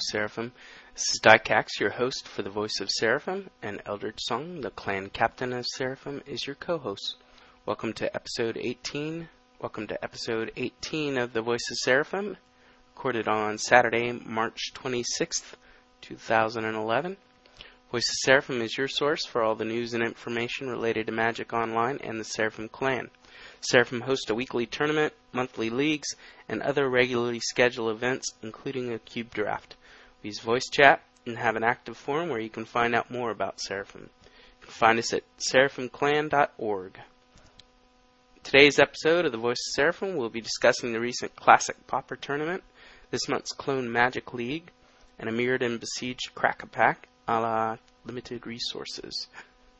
Seraphim. This is Dycax, your host for the voice of Seraphim, and Eldritch Song, the clan captain of Seraphim, is your co-host. Welcome to episode 18. Welcome to episode 18 of the voice of Seraphim, recorded on Saturday, March 26th, 2011. Voice of Seraphim is your source for all the news and information related to Magic Online and the Seraphim clan. Seraphim hosts a weekly tournament, monthly leagues, and other regularly scheduled events, including a cube draft. Use voice chat and have an active forum where you can find out more about Seraphim. You can find us at seraphimclan.org. Today's episode of The Voice of Seraphim will be discussing the recent Classic Pauper tournament, this month's Clone Magic League, and a Mirrodin Besieged Crack Pack a la limited resources.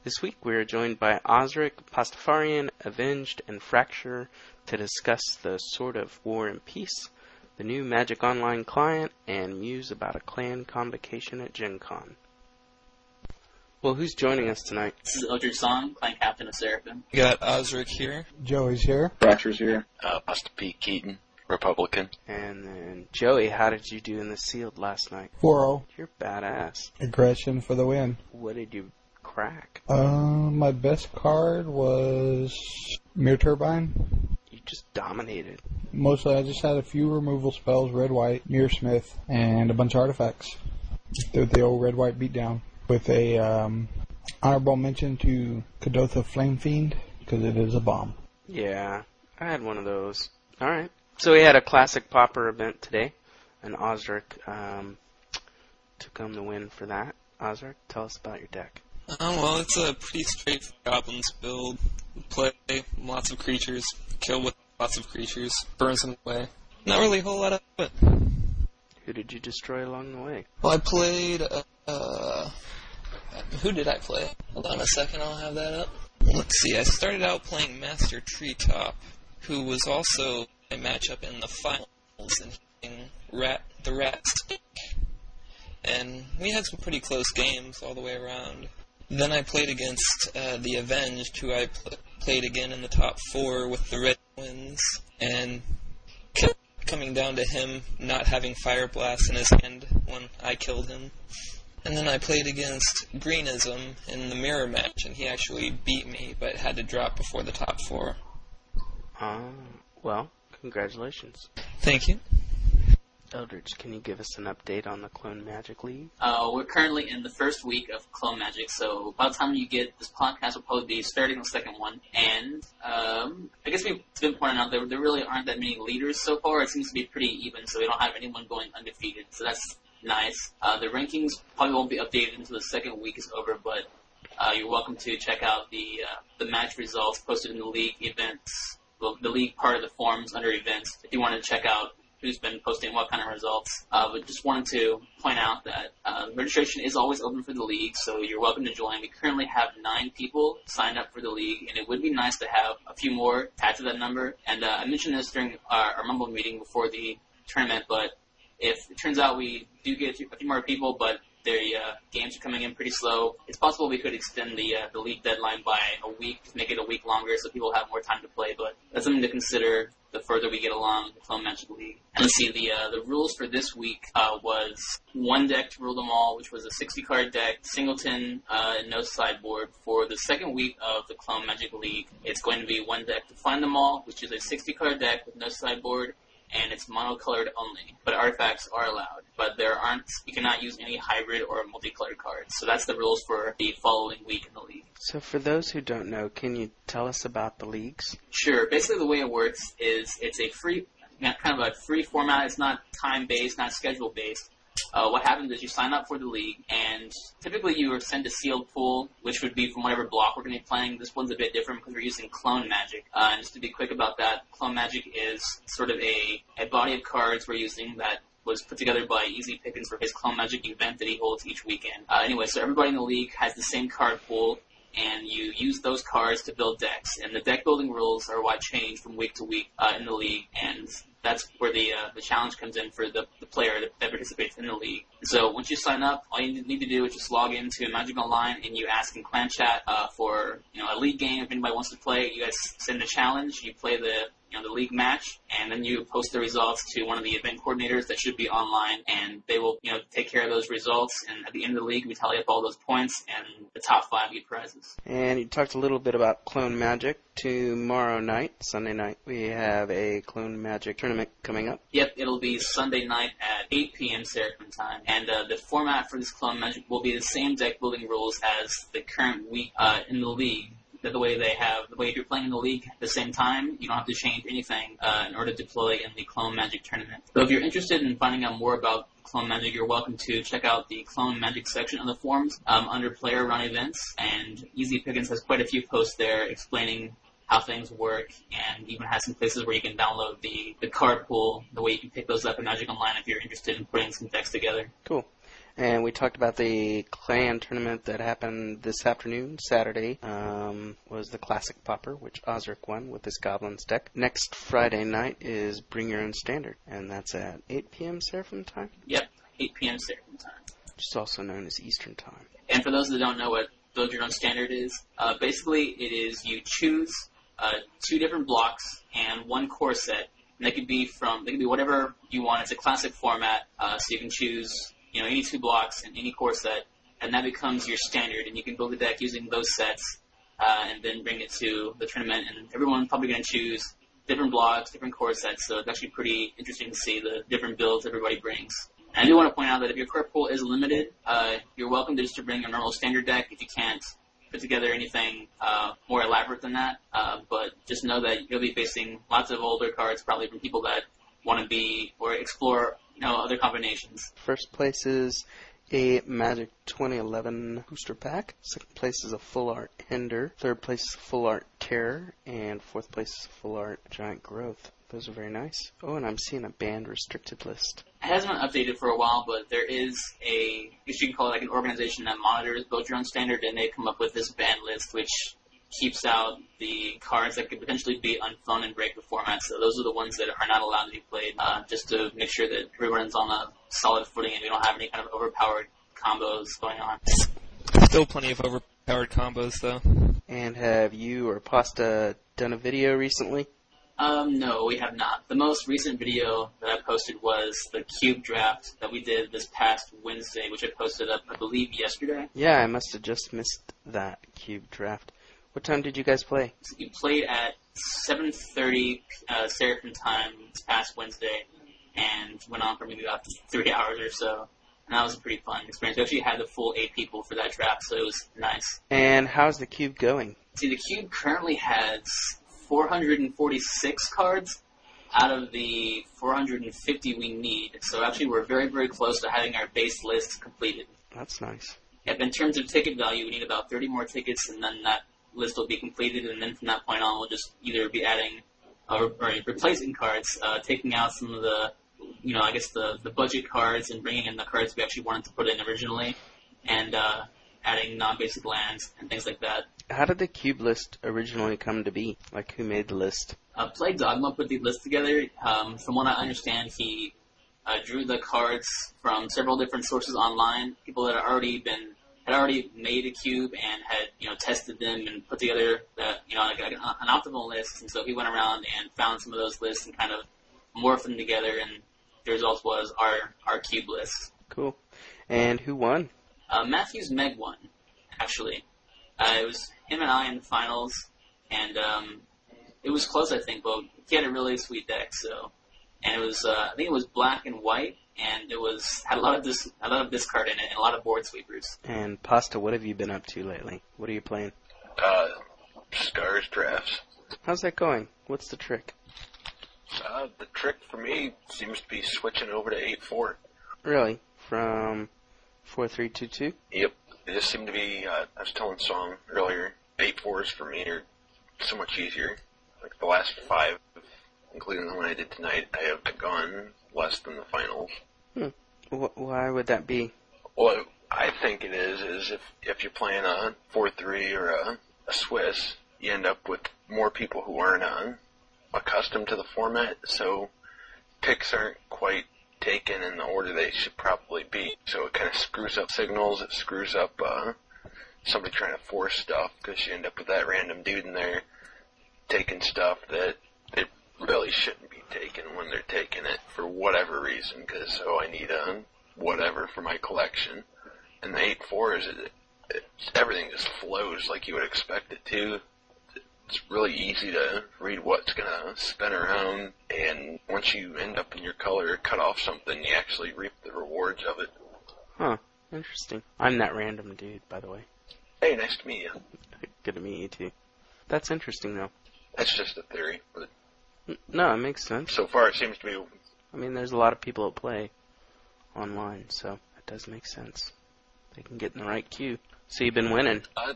This week we are joined by Osric, Pastafarian, Avenged, and Fracture to discuss the Sword of War and Peace, the new Magic Online client, and muse about a clan convocation at Gen Con. Well, who's joining us tonight? This is Eldritch Song, clan captain of Seraphim. We got Osric here. Joey's here. Fracture's here. Uh, Pastor Pete Keaton, Republican. And then Joey, how did you do in the sealed last night? 4 You're badass. Aggression for the win. What did you crack? Uh, my best card was Myr Turbine. Just dominated. Mostly, I just had a few removal spells, red, white, Myrsmith, and a bunch of artifacts. The, the old red, white beatdown. With a um, honorable mention to Kuldotha Flamefiend, because it is a bomb. Yeah, I had one of those. All right. So we had a classic pauper event today, and Osric um, took home the win for that. Osric, tell us about your deck. Uh, well, it's a pretty straight goblins build. Play lots of creatures, kill with lots of creatures, burn them away. Not really a whole lot of it. Who did you destroy along the way? Well, I played. Uh, uh, who did I play? Hold on a second, I'll have that up. Let's see. I started out playing Master Treetop, who was also a matchup in the finals and hitting rat the rat stick. And we had some pretty close games all the way around. Then I played against uh, the Avenged, who I pl- played again in the top four with the Red Twins, and kept coming down to him not having Fire Blast in his hand when I killed him. And then I played against Greenism in the mirror match, and he actually beat me, but had to drop before the top four. Oh, well, congratulations. Thank you. Eldritch, can you give us an update on the Clone Magic League? Uh, we're currently in the first week of Clone Magic, so by the time you get this podcast, we'll probably be starting the second one. And um, I guess we've been pointing out that there really aren't that many leaders so far. It seems to be pretty even, so we don't have anyone going undefeated. So that's nice. Uh, the rankings probably won't be updated until the second week is over, but uh, you're welcome to check out the uh, the match results posted in the league events, well, the league part of the forums under events. If you want to check out who's been posting what kind of results. Uh, but just wanted to point out that uh, registration is always open for the league, so you're welcome to join. We currently have nine people signed up for the league, and it would be nice to have a few more tagged to that number. And uh, I mentioned this during our, our Mumble meeting before the tournament, but if it turns out we do get a few more people, but the uh, games are coming in pretty slow. It's possible we could extend the uh, the league deadline by a week, make it a week longer, so people have more time to play. But that's something to consider the further we get along the Clone Magic League. And let's see, the uh, the rules for this week uh, was one deck to rule them all, which was a 60 card deck, singleton, uh, no sideboard. For the second week of the Clone Magic League, it's going to be one deck to find them all, which is a 60 card deck with no sideboard, and it's monocolored only. But artifacts are allowed. But there aren't, you cannot use any hybrid or multicolored cards. So that's the rules for the following week in the league. So, for those who don't know, can you tell us about the leagues? Sure. Basically, the way it works is it's a free, kind of a free format. It's not time based, not schedule based. Uh, what happens is you sign up for the league, and typically you are sent a sealed pool, which would be from whatever block we're going to be playing. This one's a bit different because we're using Clone Magic. Uh, and just to be quick about that, Clone Magic is sort of a, a body of cards we're using that was put together by Easy Pickens for his Clone Magic event that he holds each weekend. Uh, anyway, so everybody in the league has the same card pool, and you use those cards to build decks. And the deck building rules are what change from week to week uh, in the league, and that's where the uh, the challenge comes in for the, the player that, participates in the league. So once you sign up, all you need to do is just log into Magic Online and you ask in Clan Chat uh, for you know a league game if anybody wants to play. You guys send a challenge, you play the you know, the league match, and then you post the results to one of the event coordinators that should be online, and they will, you know, take care of those results. And at the end of the league, we tally up all those points, and the top five get prizes. And you talked a little bit about Clone Magic. Tomorrow night, Sunday night, we have a Clone Magic tournament coming up. Yep, it'll be Sunday night at 8 p.m. Seraphim time, and uh, the format for this Clone Magic will be the same deck building rules as the current week uh, in the league that the way they have, the way if you're playing in the league at the same time, you don't have to change anything uh, in order to play in the Clone Magic tournament. So if you're interested in finding out more about Clone Magic, you're welcome to check out the Clone Magic section of the forums um, under Player Run Events, and Easy Pickens has quite a few posts there explaining how things work, and even has some places where you can download the, the card pool, the way you can pick those up in Magic Online if you're interested in putting some decks together. Cool. And we talked about the clan tournament that happened this afternoon, Saturday, um, was the Classic Pauper, which Osric won with his Goblins deck. Next Friday night is Bring Your Own Standard, and that's at 8 p.m. Seraphim time, Yep, 8 p.m. Seraphim time. which is also known as Eastern time. And for those that don't know what build your own standard is, uh, basically it is you choose uh, two different blocks and one core set. And they could be from they could be whatever you want. It's a classic format, uh, so you can choose you know any two blocks and any core set, and that becomes your standard. And you can build a deck using those sets, uh, and then bring it to the tournament. And everyone's probably going to choose different blocks, different core sets. So it's actually pretty interesting to see the different builds everybody brings. And I do want to point out that if your card pool is limited, uh, you're welcome to just to bring a normal standard deck if you can't put together anything uh, more elaborate than that. Uh, but just know that you'll be facing lots of older cards, probably from people that want to be or explore, you know, other combinations. First place is a Magic 2011 booster pack. Second place is a Full Art Hinder. Third place is a Full Art Terror. And fourth place is a Full Art Giant Growth. Those are very nice. Oh, and I'm seeing a banned restricted list. It hasn't been updated for a while, but there is a, I guess you can call it like an organization that monitors Build Your Own Standard, and they come up with this ban list, which keeps out the cards that could potentially be unfun and break the format. So those are the ones that are not allowed to be played, uh, just to make sure that everyone's on a solid footing and we don't have any kind of overpowered combos going on. Still plenty of overpowered combos, though. And have you or Pasta done a video recently? Um, no, we have not. The most recent video that I posted was the cube draft that we did this past Wednesday, which I posted up, I believe, yesterday. Yeah, I must have just missed that cube draft. What time did you guys play? We played at 7.30 uh, Seraphim time this past Wednesday, and went on for maybe about three hours or so. And that was a pretty fun experience. We actually had the full eight people for that draft, so it was nice. And how's the cube going? See, the cube currently has 446 cards out of the 450 we need. So actually, we're very, very close to having our base list completed. That's nice. Yep, in terms of ticket value, we need about 30 more tickets, and then that list will be completed. And then from that point on, we'll just either be adding uh, or replacing cards, uh, taking out some of the, you know, I guess the the budget cards, and bringing in the cards we actually wanted to put in originally, and uh, adding non-basic lands and things like that. How did the cube list originally come to be? Like, who made the list? Uh, Play Dogma put the list together. Um, from what I understand, he uh, drew the cards from several different sources online. People that had already been had already made a cube and had you know tested them and put together the, you know like, an, an optimal list. And so he went around and found some of those lists and kind of morphed them together. And the result was our our cube list. Cool. And who won? Uh, Matthews Meg won, actually. Uh, it was him and I in the finals, and um, it was close, I think, but he had a really sweet deck. So, and it was, uh, I think it was black and white, and it was had a lot of dis, a lot of discard in it, and a lot of board sweepers. And Pasta, what have you been up to lately? What are you playing? Uh, Scars drafts. How's that going? What's the trick? Uh, the trick for me seems to be switching over to 8-4. Really? From 4322? Yep. They just seem to be, uh, I was telling Song earlier, 8-4s for me are so much easier. Like the last five, including the one I did tonight, I have gone less than the finals. Wh- why would that be? Well, I think it is, is if, if you're playing a 4-3 or a, a Swiss, you end up with more people who aren't uh, accustomed to the format, so picks aren't quite taken in the order they should probably be. So it kind of screws up signals, it screws up uh, somebody trying to force stuff, because you end up with that random dude in there taking stuff that they really shouldn't be taken when they're taking it for whatever reason. Because oh, I need a whatever for my collection, and the eight four is it, it everything just flows like you would expect it to. It's really easy to read what's gonna spin around, and once you end up in your color, cut off something, you actually reap the rewards of it. Huh. Interesting. I'm that random dude, by the way. Hey, nice to meet you. Good to meet you too. That's interesting though. That's just a theory, but No, it makes sense. so far it seems to be I mean, there's a lot of people that play online, so it does make sense. They can get in the right queue. So you've been winning. Uh,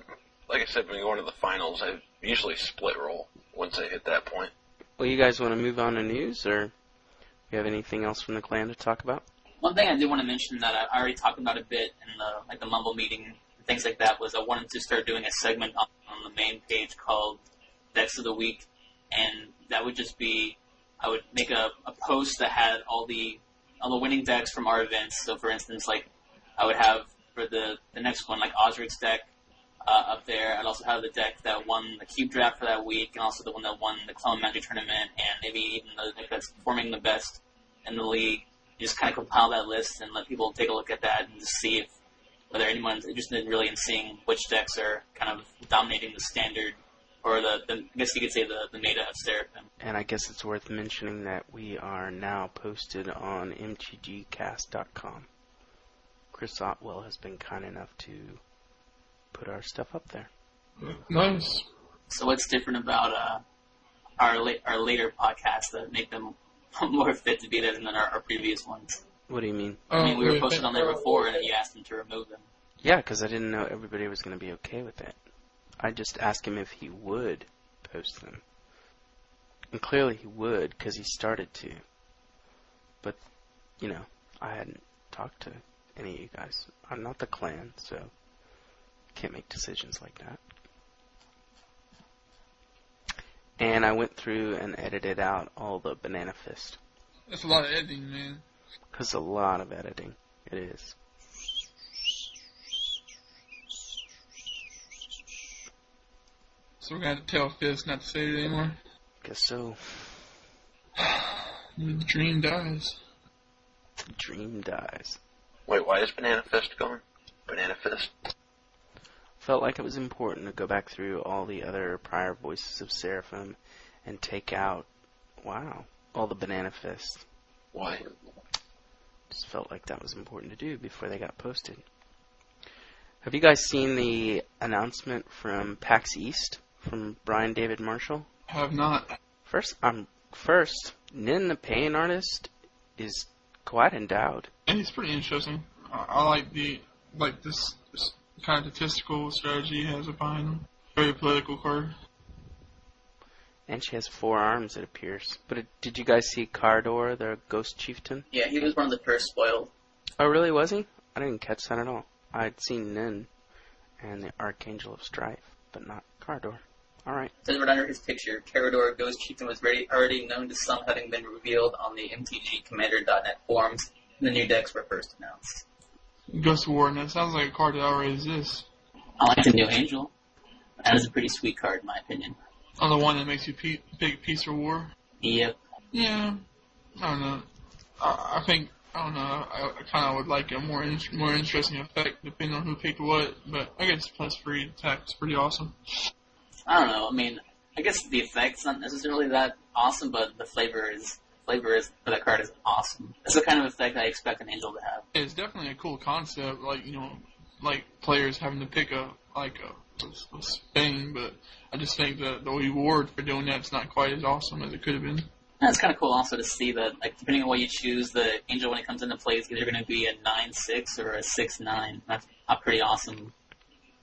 like I said, when we go into the finals, I usually split roll once I hit that point. Well, you guys want to move on to news, or you have anything else from the clan to talk about? One thing I did want to mention that I already talked about a bit in the like the Mumble meeting and things like that was I wanted to start doing a segment on, on the main page called Decks of the Week, and that would just be I would make a, a post that had all the all the winning decks from our events. So for instance, like I would have for the the next one like Osric's deck uh, up there. I'd also have the deck that won the cube draft for that week, and also the one that won the Clone Magic tournament, and maybe even the deck that's performing the best in the league you just kind of compile that list and let people take a look at that and see if whether anyone's interested really in seeing which decks are kind of dominating the standard or the, the I guess you could say the, the meta of Seraphim. And I guess it's worth mentioning that we are now posted on mtgcast.com. Chris Otwell has been kind enough to put our stuff up there. Nice. So what's different about uh, our la- our later podcasts that make them more fit to be there than our, our previous ones? What do you mean? I mean, we were posted on there before, and then you asked them to remove them. Yeah, because I didn't know everybody was going to be okay with it. I just asked him if he would post them. And clearly he would, because he started to. But, you know, I hadn't talked to any of you guys. I'm not the clan, so can't make decisions like that. And I went through and edited out all the Banana Fist. That's a lot of editing, man. Because a lot of editing. It is. So we're gonna have to tell Fizz not to say it anymore. Guess so. The dream dies. The dream dies. Wait, why is Banana Fist going? Banana Fist? felt like it was important to go back through all the other prior voices of Seraphim and take out, wow, all the Banana Fists. Why? Just felt like that was important to do before they got posted. Have you guys seen the announcement from PAX East from Brian David Marshall? Have not. First, um, first, Nin the Pain Artist is quite endowed. And it's pretty interesting. I, I like the like this, this kind of statistical strategy he has behind him. Very political card. And she has four arms, it appears. But it, did you guys see Karador, the Ghost Chieftain? Yeah, he was one of the first spoiled. Oh, really? Was he? I didn't catch that at all. I'd seen Nin and the Archangel of Strife, but not Karador. All right. Says right under his picture, Karador Ghost Chieftain was already, already known to some, having been revealed on the MTGCommander.net forums. When the new decks were first announced. Ghost of War, that sounds like a card that already exists. I like the new Angel. That is a pretty sweet card, in my opinion. On the one that makes you pe- pick Peace or War. Yep. Yeah, I don't know. I, I think I don't know. I, I kind of would like a more in, more interesting effect depending on who picked what. But I guess plus three attack is pretty awesome. I don't know. I mean, I guess the effect's not necessarily that awesome, but the flavor is flavor is for that card is awesome. It's the kind of effect I expect an Angel to have. It's definitely a cool concept. Like you know, like players having to pick a like a, a, a Spain, but I just think that the reward for doing that's not quite as awesome as it could have been. And it's kind of cool also to see that, like, depending on what you choose, the Angel when it comes into play is either going to be a nine six or a six nine. That's a pretty awesome,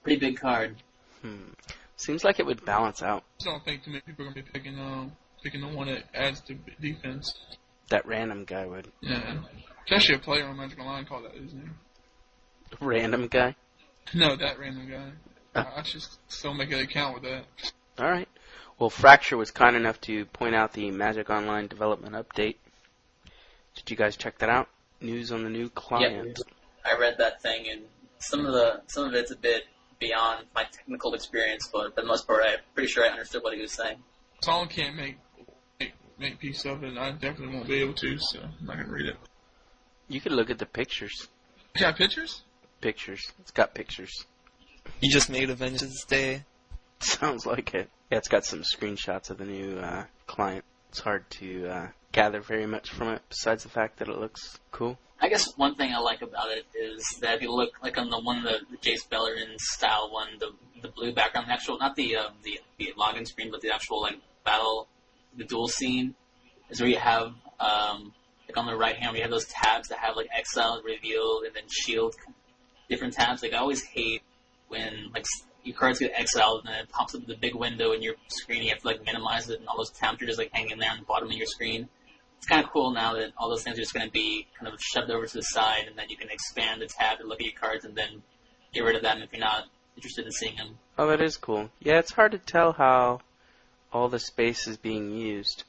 pretty big card. Hmm. Seems like it would balance out. I don't think too many people are gonna be picking um picking the one that adds to defense. That random guy would. Yeah, there's actually a player on Magic Online called that his name. Random guy? No, that random guy. I I should still make an account with that. All right. Well, Fracture was kind enough to point out the Magic Online development update. Did you guys check that out? News on the new client. I read that thing, and some of the some of it's a bit beyond my technical experience, but for the most part, I'm pretty sure I understood what he was saying. Solon can't make, make make peace of it. I definitely won't be able to, so I'm not gonna read it. You could look at the pictures. You got pictures? Pictures. It's got pictures. You just made a Vengeance Day. Sounds like it. Yeah, it's got some screenshots of the new uh, client. It's hard to uh, gather very much from it, besides the fact that it looks cool. I guess one thing I like about it is that if you look like on the one the, the Jace Beleren style one, the the blue background, the actual not the um, the the login screen, but the actual like battle, the duel scene, is where you have um, like on the right hand, we have those tabs that have like exile, revealed, and then shield, different tabs. Like I always hate when like your cards get exiled and then it pops up the big window in your screen. You have to like minimize it, and all those tabs are just like hanging there on the bottom of your screen. It's kind of cool now that all those things are just going to be kind of shoved over to the side, and then you can expand the tab and look at your cards, and then get rid of them if you're not interested in seeing them. Oh, that is cool. Yeah, it's hard to tell how all the space is being used,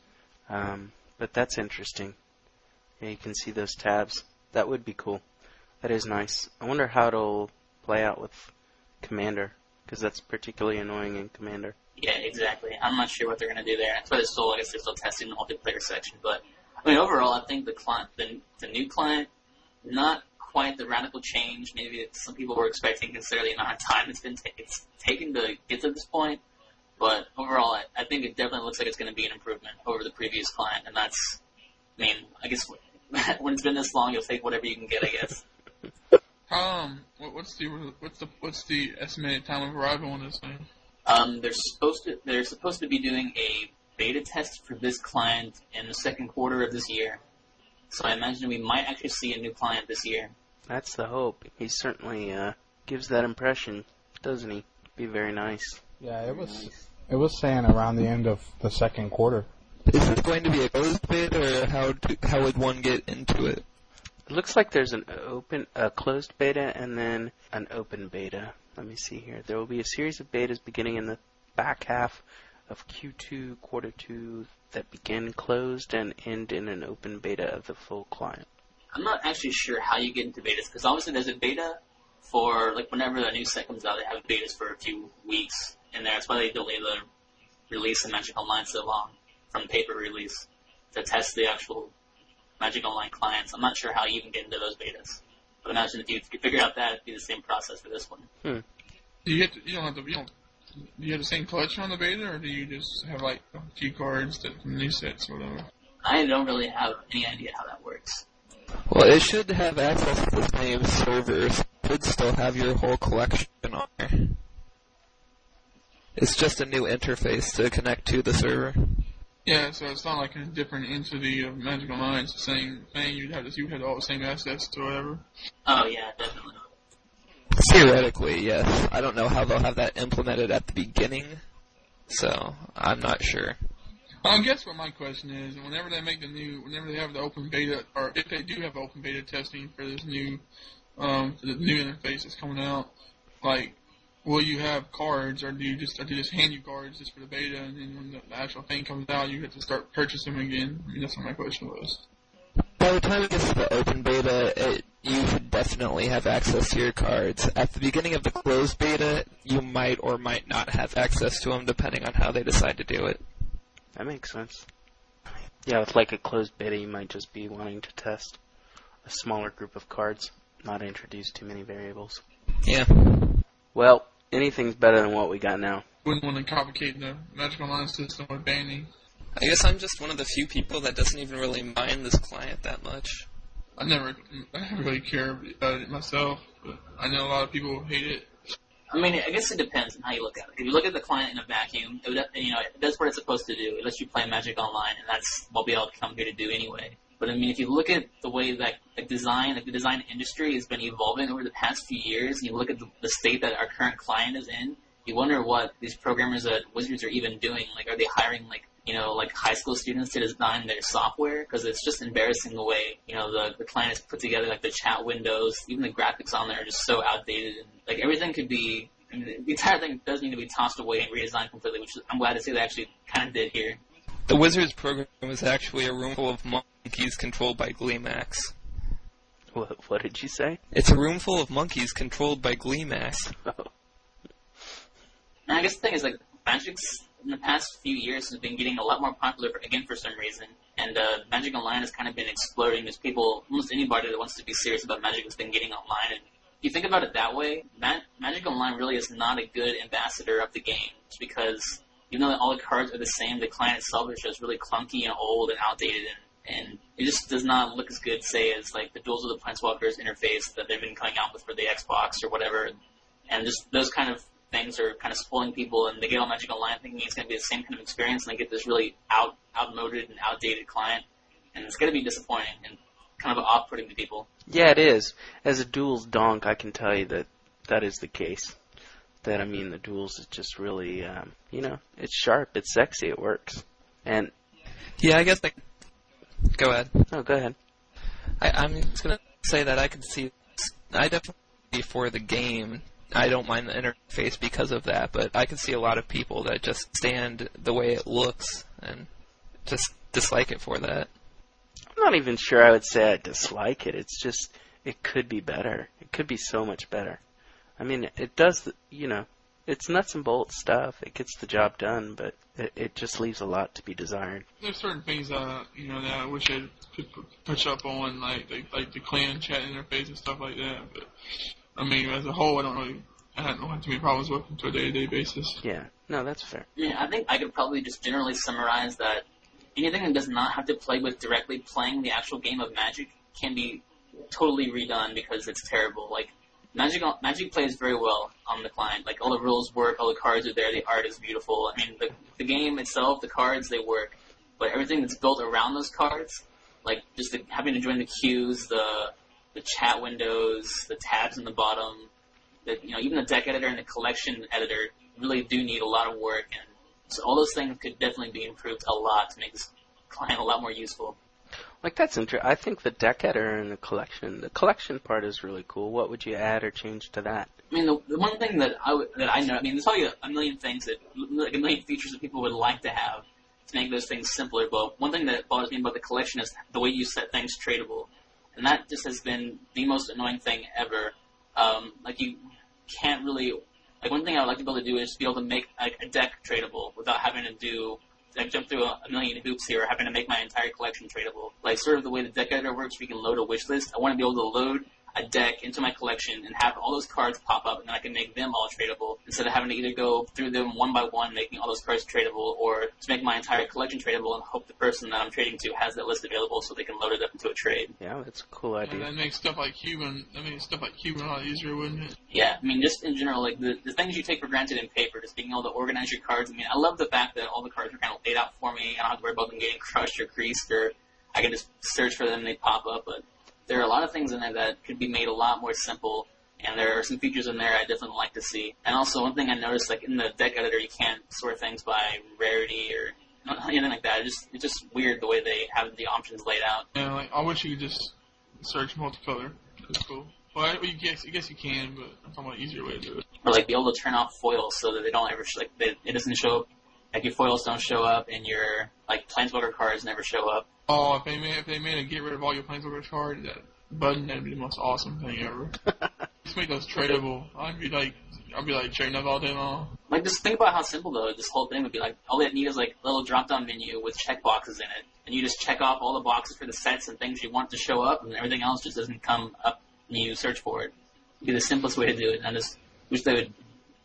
um, but that's interesting. Yeah, you can see those tabs. That would be cool. That is nice. I wonder how it'll play out with Commander, because that's particularly annoying in Commander. Yeah, exactly. I'm not sure what they're going to do there. That's why they're still, I guess, they're still testing the multiplayer section. But I mean, overall, I think the client, the, the new client, not quite the radical change. Maybe some people were expecting, considering the amount of time it's been ta- it's taken to get to this point. But overall, I, I think it definitely looks like it's going to be an improvement over the previous client, and that's, I mean, I guess when it's been this long, you'll take whatever you can get, I guess. Um, what, what's the what's the what's the estimated time of arrival on this thing? Um, they're supposed to they're supposed to be doing a beta test for this client in the second quarter of this year. So I imagine we might actually see a new client this year. That's the hope. He certainly uh, gives that impression, doesn't he? Be very nice. Yeah, it was. It was saying around the end of the second quarter. Is it going to be a closed beta, or how do, how would one get into it? It looks like there's an open, a closed beta, and then an open beta. Let me see here. There will be a series of betas beginning in the back half of Q2, quarter two, that begin closed and end in an open beta of the full client. I'm not actually sure how you get into betas because obviously there's a beta for like whenever a new set comes out, they have betas for a few weeks there. That's why they delay the release of Magic Online so long from paper release to test the actual Magic Online clients. I'm not sure how you even get into those betas. But imagine if you could figure out that, it'd be the same process for this one. Hmm. Do you get to, you don't have to you don't do you have the same collection on the beta, or do you just have like a few cards that from new sets or whatever? I don't really have any idea how that works. Well, it should have access to the same servers. It Should still have your whole collection on there. It's just a new interface to connect to the server. Yeah, so it's not like a different entity of Magical Online. It's the same thing. You'd have this, you had all the same assets to whatever. Oh yeah, definitely. Theoretically, yes. I don't know how they'll have that implemented at the beginning, so I'm not sure. I guess what my question is, whenever they make the new, whenever they have the open beta, or if they do have open beta testing for this new, um, for the new interface that's coming out, like, will you have cards, or do you just, or do just hand you cards just for the beta, and then when the actual thing comes out, you have to start purchasing them again? I mean, that's what my question was. By the time it gets to the open beta, it, you should definitely have access to your cards. At the beginning of the closed beta, you might or might not have access to them depending on how they decide to do it. That makes sense. Yeah, with like a closed beta, you might just be wanting to test a smaller group of cards, not introduce too many variables. Yeah. Well, anything's better than what we got now. Wouldn't want to complicate the Magic Online system with banning. I guess I'm just one of the few people that doesn't even really mind this client that much. I never, I never really care about it myself, but I know a lot of people hate it. I mean, I guess it depends on how you look at it. If you look at the client in a vacuum, it would, you know, it does what it's supposed to do. It lets you play Magic Online, and that's what we all come here to do anyway. But I mean, if you look at the way that like design, like the design industry has been evolving over the past few years, and you look at the, the state that our current client is in, you wonder what these programmers at Wizards are even doing. Like, are they hiring like you know like high school students to design their software? Because it's just embarrassing the way you know the the client is put together. Like the chat windows, even the graphics on there are just so outdated. And, like everything could be. I mean, the entire thing does need to be tossed away and redesigned completely, which I'm glad to see they actually kind of did here. The Wizards program is actually a room full of monkeys controlled by Gleemax. What, what did you say? It's a room full of monkeys controlled by Gleemax. And I guess the thing is like Magic's in the past few years has been getting a lot more popular for, again for some reason. And uh, Magic Online has kind of been exploding. There's people, almost anybody that wants to be serious about Magic has been getting online. And if you think about it that way, Ma- Magic Online really is not a good ambassador of the game. Just because even though all the cards are the same, the client itself is just really clunky and old and outdated and, and it just does not look as good, say, as like the Duels of the Planeswalkers interface that they've been coming out with for the Xbox or whatever. And just those kind of things are kind of spoiling people, and they get on Magic Online thinking it's going to be the same kind of experience, and they get this really out outmoded and outdated client, and it's going to be disappointing and kind of off-putting to people. Yeah, it is. As a duels donk, I can tell you that that is the case. That I mean, the duels is just really, um, you know, it's sharp, it's sexy, it works. And Yeah, I guess I. Go ahead. oh, go ahead. I, I'm just gonna say that I can see. I definitely for the game. I don't mind the interface because of that, but I can see a lot of people that just stand the way it looks and just dislike it for that. I'm not even sure I would say I dislike it. It's just it could be better. It could be so much better. I mean, it does, you know, it's nuts and bolts stuff. It gets the job done, but it, it just leaves a lot to be desired. There's certain things that you know that I wish I could pu- push up on, like like, like the clan chat interface and stuff like that. But I mean, as a whole, I don't really. I don't have too many problems with them to a day-to-day basis. Yeah, no, that's fair. Yeah, I think I could probably just generally summarize that anything that does not have to play with directly playing the actual game of Magic can be totally redone because it's terrible. Like Magic, Magic plays very well on the client. Like all the rules work, all the cards are there, the art is beautiful. I mean, the, the game itself, the cards they work, but everything that's built around those cards, like just the, having to join the queues, the the chat windows, the tabs in the bottom, the you know even the deck editor and the collection editor really do need a lot of work, and so all those things could definitely be improved a lot to make this client a lot more useful. Like that's interesting. I think the deck editor and the collection, the collection part is really cool. What would you add or change to that? I mean, the, the one thing that I would, that I know, I mean, there's probably a, million things that, like a million features that people would like to have to make those things simpler. But one thing that bothers me about the collection is the way you set things tradable, and that just has been the most annoying thing ever. Um, like you can't really, like one thing I would like to be able to do is be able to make like a deck tradable without having to do like jump through a, a million hoops here, having to make my entire collection tradable. Like sort of the way the deck editor works, we can load a wish list. I want to be able to load a deck into my collection and have all those cards pop up, and then I can make them all tradable instead of having to either go through them one by one, making all those cards tradable, or to make my entire collection tradable and hope the person that I'm trading to has that list available so they can load it up into a trade. Yeah, that's a cool And idea. that makes stuff like Cuban. I mean, stuff like Cuban a lot easier, wouldn't it? Yeah, I mean, just in general, like the, the things you take for granted in paper, just being able to organize your cards. I mean, I love the fact that all the cards are kind of laid out for me. I don't have to worry about them getting crushed or creased, or I can just search for them and they pop up. But there are a lot of things in there that could be made a lot more simple, and there are some features in there I definitely like to see. And also, one thing I noticed, like in the deck editor, you can't sort things by rarity or anything like that. It's just it's just weird the way they have the options laid out. Yeah, like I wish you could just search multicolor. That's cool. Well, I, you guess, I guess you can, but I'm talking about an easier way to do it. or like be able to turn off foils so that they don't ever sh- like they, it doesn't show up like your foils don't show up and your like planeswalker cards never show up. Oh, if they made if they made a get rid of all your planeswalker cards, that button that'd be the most awesome thing ever. Just make those tradable. I'd be like, I'd be like trading up all day long. Like just think about how simple though this whole thing would be. Like all they need is like a little drop down menu with check boxes in it, and you just check off all the boxes for the sets and things you want to show up, and everything else just doesn't come up when you search for it. It'd be the simplest way to do it. And I just wish they would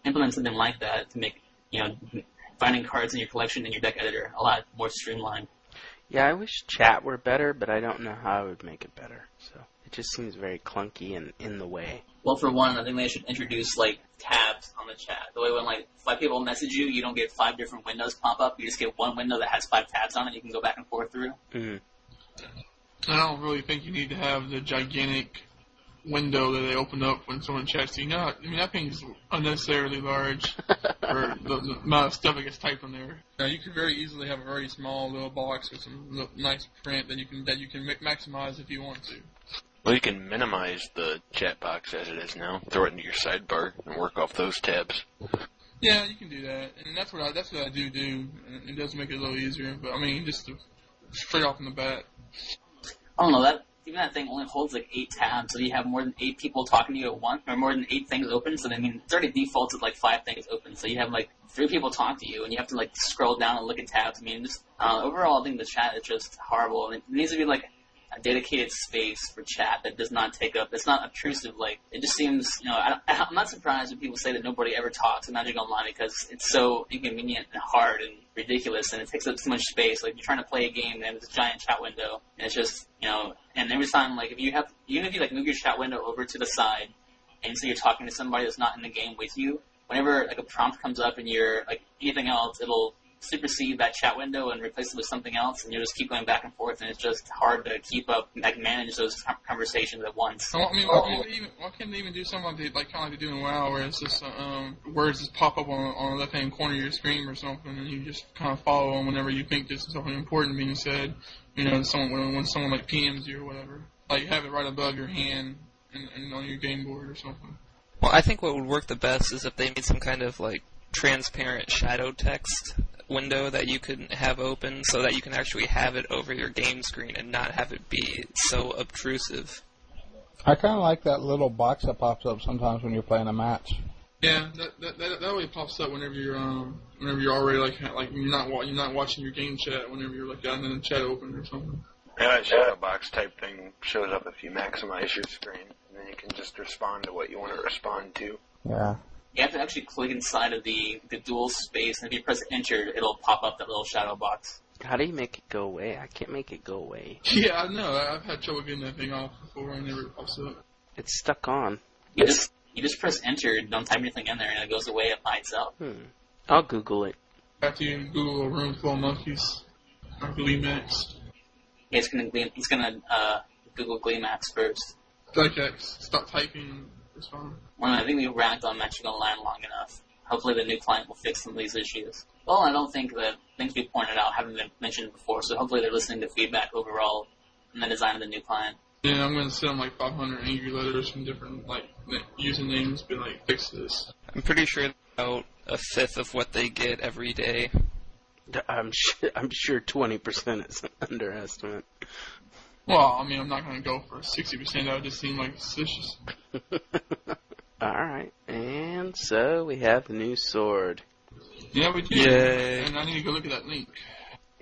implement something like that to make you know finding cards in your collection and your deck editor a lot more streamlined. Yeah, I wish chat were better, but I don't know how I would make it better. So it just seems very clunky and in the way. Well, for one, I think they should introduce like tabs on the chat. The way when like five people message you, you don't get five different windows pop up. You just get one window that has five tabs on it. You can go back and forth through. Mm. I don't really think you need to have the gigantic window that they open up when someone chats you. No, I mean that thing's unnecessarily large for the, the amount of stuff that gets typed on there. Now, you could very easily have a very small little box with some nice print that you can that you can maximize if you want to. Well, you can minimize the chat box as it is now. Throw it into your sidebar and work off those tabs. Yeah, you can do that, and that's what I that's what I do do. and It does make it a little easier, but I mean just straight off in the bat. I don't know that even that thing only holds like eight tabs, so you have more than eight people talking to you at once, or more than eight things open. So I mean, it's already defaulted like five things open. So you have like three people talk to you, and you have to like scroll down and look at tabs. I mean, just uh, overall, I think the chat is just horrible. And it needs to be like a dedicated space for chat that does not take up. It's not obtrusive. Like it just seems, you know, I, I'm not surprised when people say that nobody ever talks in Magic Online because it's so inconvenient and hard and ridiculous, and it takes up too much space. Like you're trying to play a game and there's a giant chat window, and it's just, you know, and every time like if you have, even if you like move your chat window over to the side, and so you're talking to somebody that's not in the game with you, whenever like a prompt comes up and you're like anything else, it'll supersede that chat window and replace it with something else, and you just keep going back and forth, and it's just hard to keep up, like manage those conversations at once. Well, I mean, why can't, they even, why can't they even do something like, they, like kind of like they do in WoW, where it's just uh, um, words just pop up on, on the left hand corner of your screen or something, and you just kind of follow them whenever you think there's something important being said. You know, someone when, when someone like PMs you or whatever, like have it right above your hand and, and on your game board or something. Well, I think what would work the best is if they made some kind of like transparent shadow text window that you could have open so that you can actually have it over your game screen and not have it be so obtrusive. I kind of like that little box that pops up sometimes when you're playing a match. Yeah, that that that, that way pops up whenever you're um whenever you're already like like you're not wa- you're not watching your game chat whenever you're like got the chat open or something. Yeah, that shadow box type thing shows up if you maximize your screen, and then you can just respond to what you want to respond to. Yeah. You have to actually click inside of the, the duel space, and if you press enter, it'll pop up that little shadow box. How do you make it go away? I can't make it go away. Yeah, I know. I- I've had trouble getting that thing off before, and it never pops up. It's stuck on. You just you just press enter, don't type anything in there, and it goes away by itself. Hmm. I'll Google it. After you Google a room full of monkeys, or Max. Yeah, it's gonna Glee- it's gonna uh, Google Gleemax first. Like that, stop typing, respond. Well, I think we ranked on Magic Online long enough. Hopefully, the new client will fix some of these issues. Well, I don't think that things we pointed out haven't been mentioned before, so hopefully they're listening to feedback overall in the design of the new client. Yeah, I'm gonna send them like 500 angry letters from different like usernames, be like, fix this. I'm pretty sure about a fifth of what they get every day. I'm sure, I'm sure 20% is an underestimate. Well, I mean, I'm not gonna go for 60%. That would just seem like suspicious. Alright, and so we have the new sword. Yeah, we do. Yay. And I need to go look at that link.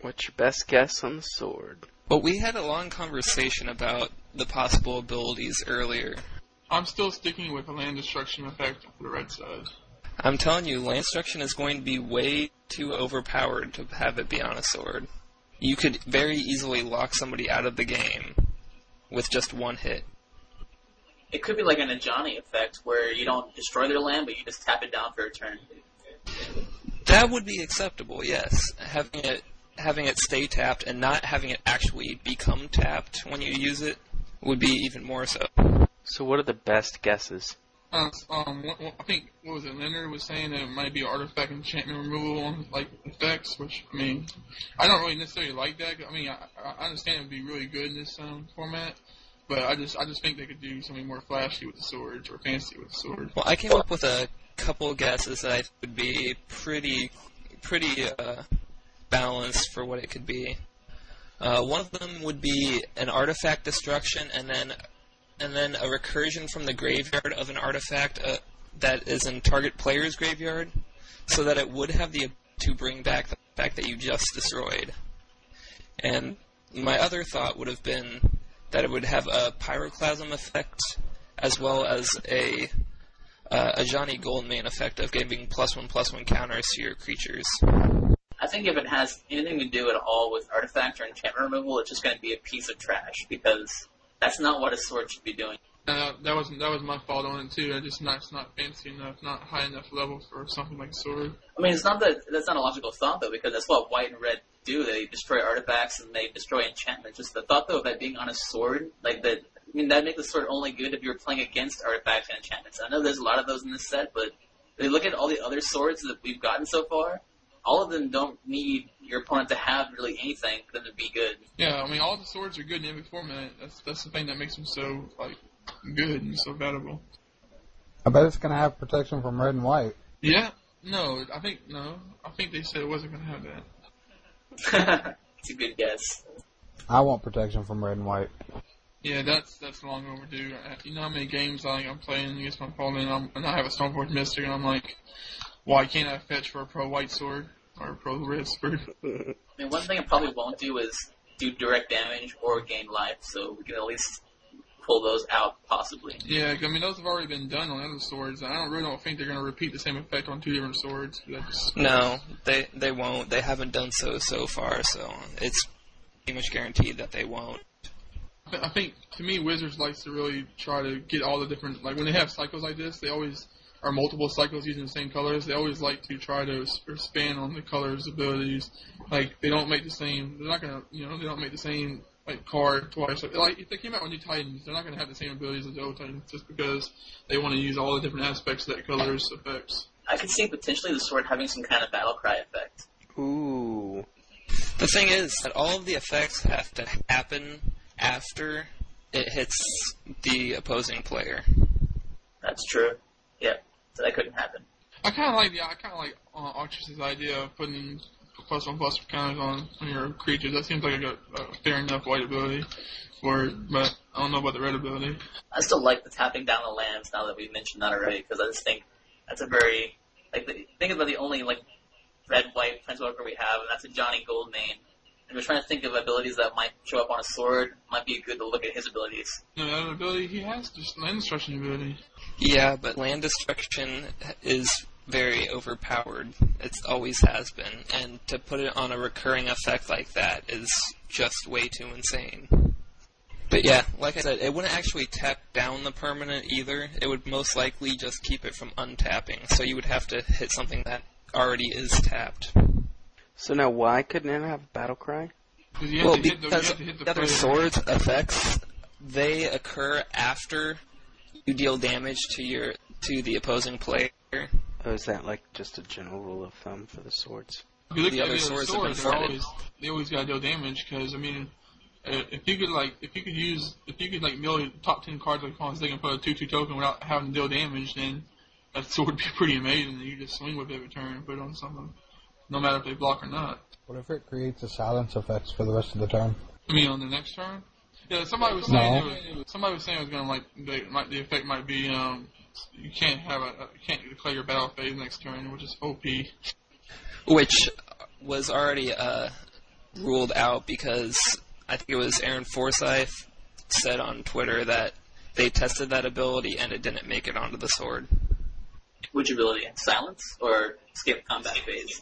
What's your best guess on the sword? But we had a long conversation about the possible abilities earlier. I'm still sticking with the land destruction effect for the red side. I'm telling you, land destruction is going to be way too overpowered to have it be on a sword. You could very easily lock somebody out of the game with just one hit. It could be like an Ajani effect, where you don't destroy their land, but you just tap it down for a turn. That would be acceptable, yes. Having it having it stay tapped and not having it actually become tapped when you use it would be even more so. So what are the best guesses? Uh, um, I think what was it? Leonard was saying that it might be artifact enchantment removal on like effects, which I mean, I don't really necessarily like that. I mean, I, I understand it would be really good in this um, format, but I just I just think they could do something more flashy with the swords or fancy with the swords. Well, I came up with a couple guesses that I would be pretty pretty uh, balanced for what it could be. Uh, one of them would be an artifact destruction, and then and then a recursion from the graveyard of an artifact uh, that is in target player's graveyard, so that it would have the to bring back the fact that you just destroyed. And my other thought would have been that it would have a pyroclasm effect, as well as a uh, a Ajani Goldmane effect of giving plus one plus one counters to your creatures. I think if it has anything to do at all with artifact or enchantment removal, it's just going to be a piece of trash because that's not what a sword should be doing. Uh, that was that was my fault on it too. I just not it's not fancy enough, not high enough level for something like sword. I mean, it's not that that's not a logical thought though, because that's what white and red do. They destroy artifacts and they destroy enchantments. Just the thought though of that being on a sword, like that. I mean, that makes the sword only good if you're playing against artifacts and enchantments. I know there's a lot of those in this set, but if you look at all the other swords that we've gotten so far, all of them don't need your opponent to have really anything for them to be good. Yeah, I mean all the swords are good in every format. That's that's the thing that makes them so like good and so valuable. I bet it's going to have protection from red and white. Yeah. No, I think no. I think they said it wasn't going to have that. it's a good guess. I want protection from red and white. Yeah, that's that's long overdue. Uh, you know how many games like I'm playing against my opponent, and, I'm, and I have a Stoneforge Mystic, and I'm like, why can't I fetch for a pro white sword or a pro red sword? I mean, one thing I probably won't do is do direct damage or gain life, so we can at least pull those out possibly. Yeah, I mean those have already been done on other swords. and I don't really don't think they're going to repeat the same effect on two different swords. That's, No, they they won't. They haven't done so so far, so it's pretty much guaranteed that they won't. I I think to me, Wizards likes to really try to get all the different like when they have cycles like this, they always are multiple cycles using the same colors. They always like to try to sp- span on the colors abilities. Like they don't make the same. They're not gonna you know they don't make the same like card twice. Like, like if they came out with new Titans, they're not gonna have the same abilities as the old Titans just because they want to use all the different aspects of that color's effects. I could see potentially the sword having some kind of battle cry effect. Ooh. The thing is that all of the effects have to happen after it hits the opposing player. That's true. Yeah, so that couldn't happen. I kind of like the I kind of like uh, Archers' idea of putting plus one plus counters on, on your creatures. That seems like a, a fair enough white ability for it, but I don't know about the red ability. I still like the tapping down the lands now that we mentioned that already because I just think that's a very like the, think about the only like red white planeswalker we have, and that's Ajani Goldmane. And we're trying to think of abilities that might show up on a sword. Might be good to look at his abilities. You know, that ability he has just land destruction ability. Yeah, but land destruction is very overpowered. It always has been, and to put it on a recurring effect like that is just way too insane. But yeah, like I said, it wouldn't actually tap down the permanent either. It would most likely just keep it from untapping. So you would have to hit something that already is tapped. So now, why couldn't it have a battle cry? You Well, to hit the, you because to hit the the other swords effects they occur after you deal damage to your to the opposing player. Oh, is that like just a general rule of thumb for the swords? If you look the at other the swords swords, they're threaded. always they always got to deal damage. Because I mean, uh, if you could like if you could use if you could like mill your top ten cards like opponents, they can put a two two token without having to deal damage, then that sword would be pretty amazing. You just swing with it every turn and put it on something, no matter if they block or not. What if it creates a silence effect for the rest of the turn? I mean, on the next turn. Yeah, somebody was No. saying it was, somebody was saying it was gonna like the, might, the effect might be um you can't have a you can't declare your battle phase next turn, which is OP. which was already uh, ruled out because I think it was Aaron Forsythe said on Twitter that they tested that ability and it didn't make it onto the sword Which ability? Silence or skip combat phase?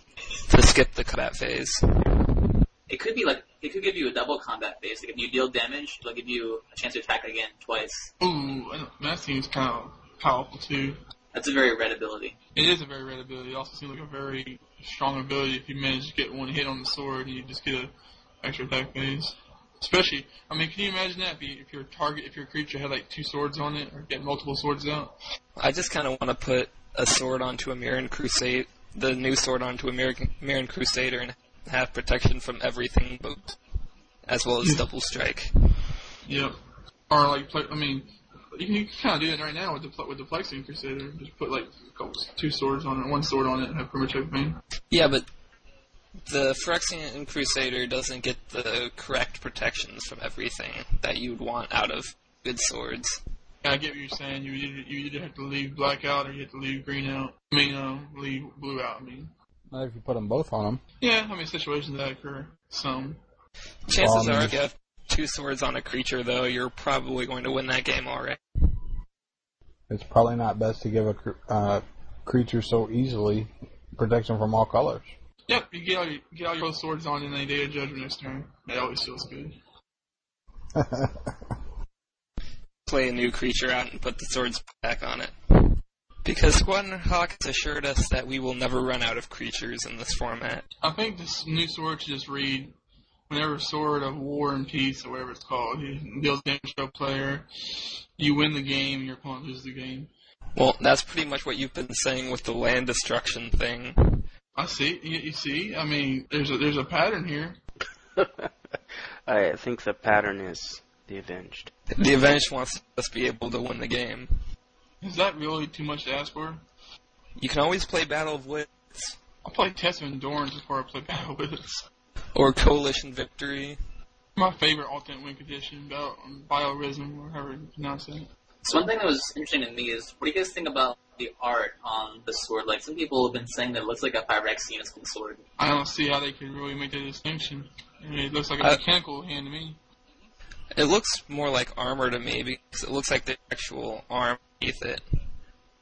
to skip the combat phase. It could be like it could give you a double combat phase. Like if you deal damage, it'll give you a chance to attack again twice. Ooh, that seems kind of powerful too. That's a very red ability. It is a very red ability. It also seems like a very strong ability if you manage to get one hit on the sword and you just get an extra attack phase. Especially, I mean, can you imagine that if, if your target, if your creature had like two swords on it or get multiple swords out? I just kind of want to put a sword onto a Mirran Crusade, the new sword onto a Mirran, Mirran Crusader, and have protection from everything, but as well as double strike. Yep. Or like, play, I mean, you can, you can kind of do that right now with the with the Phyrexian Crusader. Just put like a couple, two swords on it, one sword on it, and have pretty much everything. Yeah, but the Phyrexian Crusader doesn't get the correct protections from everything that you'd want out of good swords. I get what you're saying. You either, you either have to leave black out or you have to leave green out. I mean, um, leave blue out. I mean, Not if you put them both on them. yeah. I mean, situations that occur. Some. Chances Um, are, if you have two swords on a creature, though, you're probably going to win that game already. It's probably not best to give a uh, creature so easily protection from all colors. Yep, you get all your, get all your swords on in a day of judgment next turn. That always feels good. Play a new creature out and put the swords back on it. Because Squadron Hawk has assured us that we will never run out of creatures in this format. I think this new sword should just read whenever Sword of War and Peace or whatever it's called, you deals damage to a player, you win the game, your opponent loses the game. Well, that's pretty much what you've been saying with the land destruction thing. I see. You, you see. I mean, there's a there's a pattern here. I think the pattern is the Avenged. The Avenged wants us to be able to win the game. Is that really too much to ask for? You can always play Battle of Wits I'll play Test of Endurance before I play Battle of Wits. or Coalition Victory. My favorite alternate win condition about um, Biorhythm, or however you pronounce it. So one thing that was interesting to me is, what do you guys think about the art on the sword? Like some people have been saying that it looks like a Phyrexian sword. I don't see how they could really make that distinction. I mean, it looks like a I- mechanical hand to me. It looks more like armor to me because it looks like the actual arm beneath it.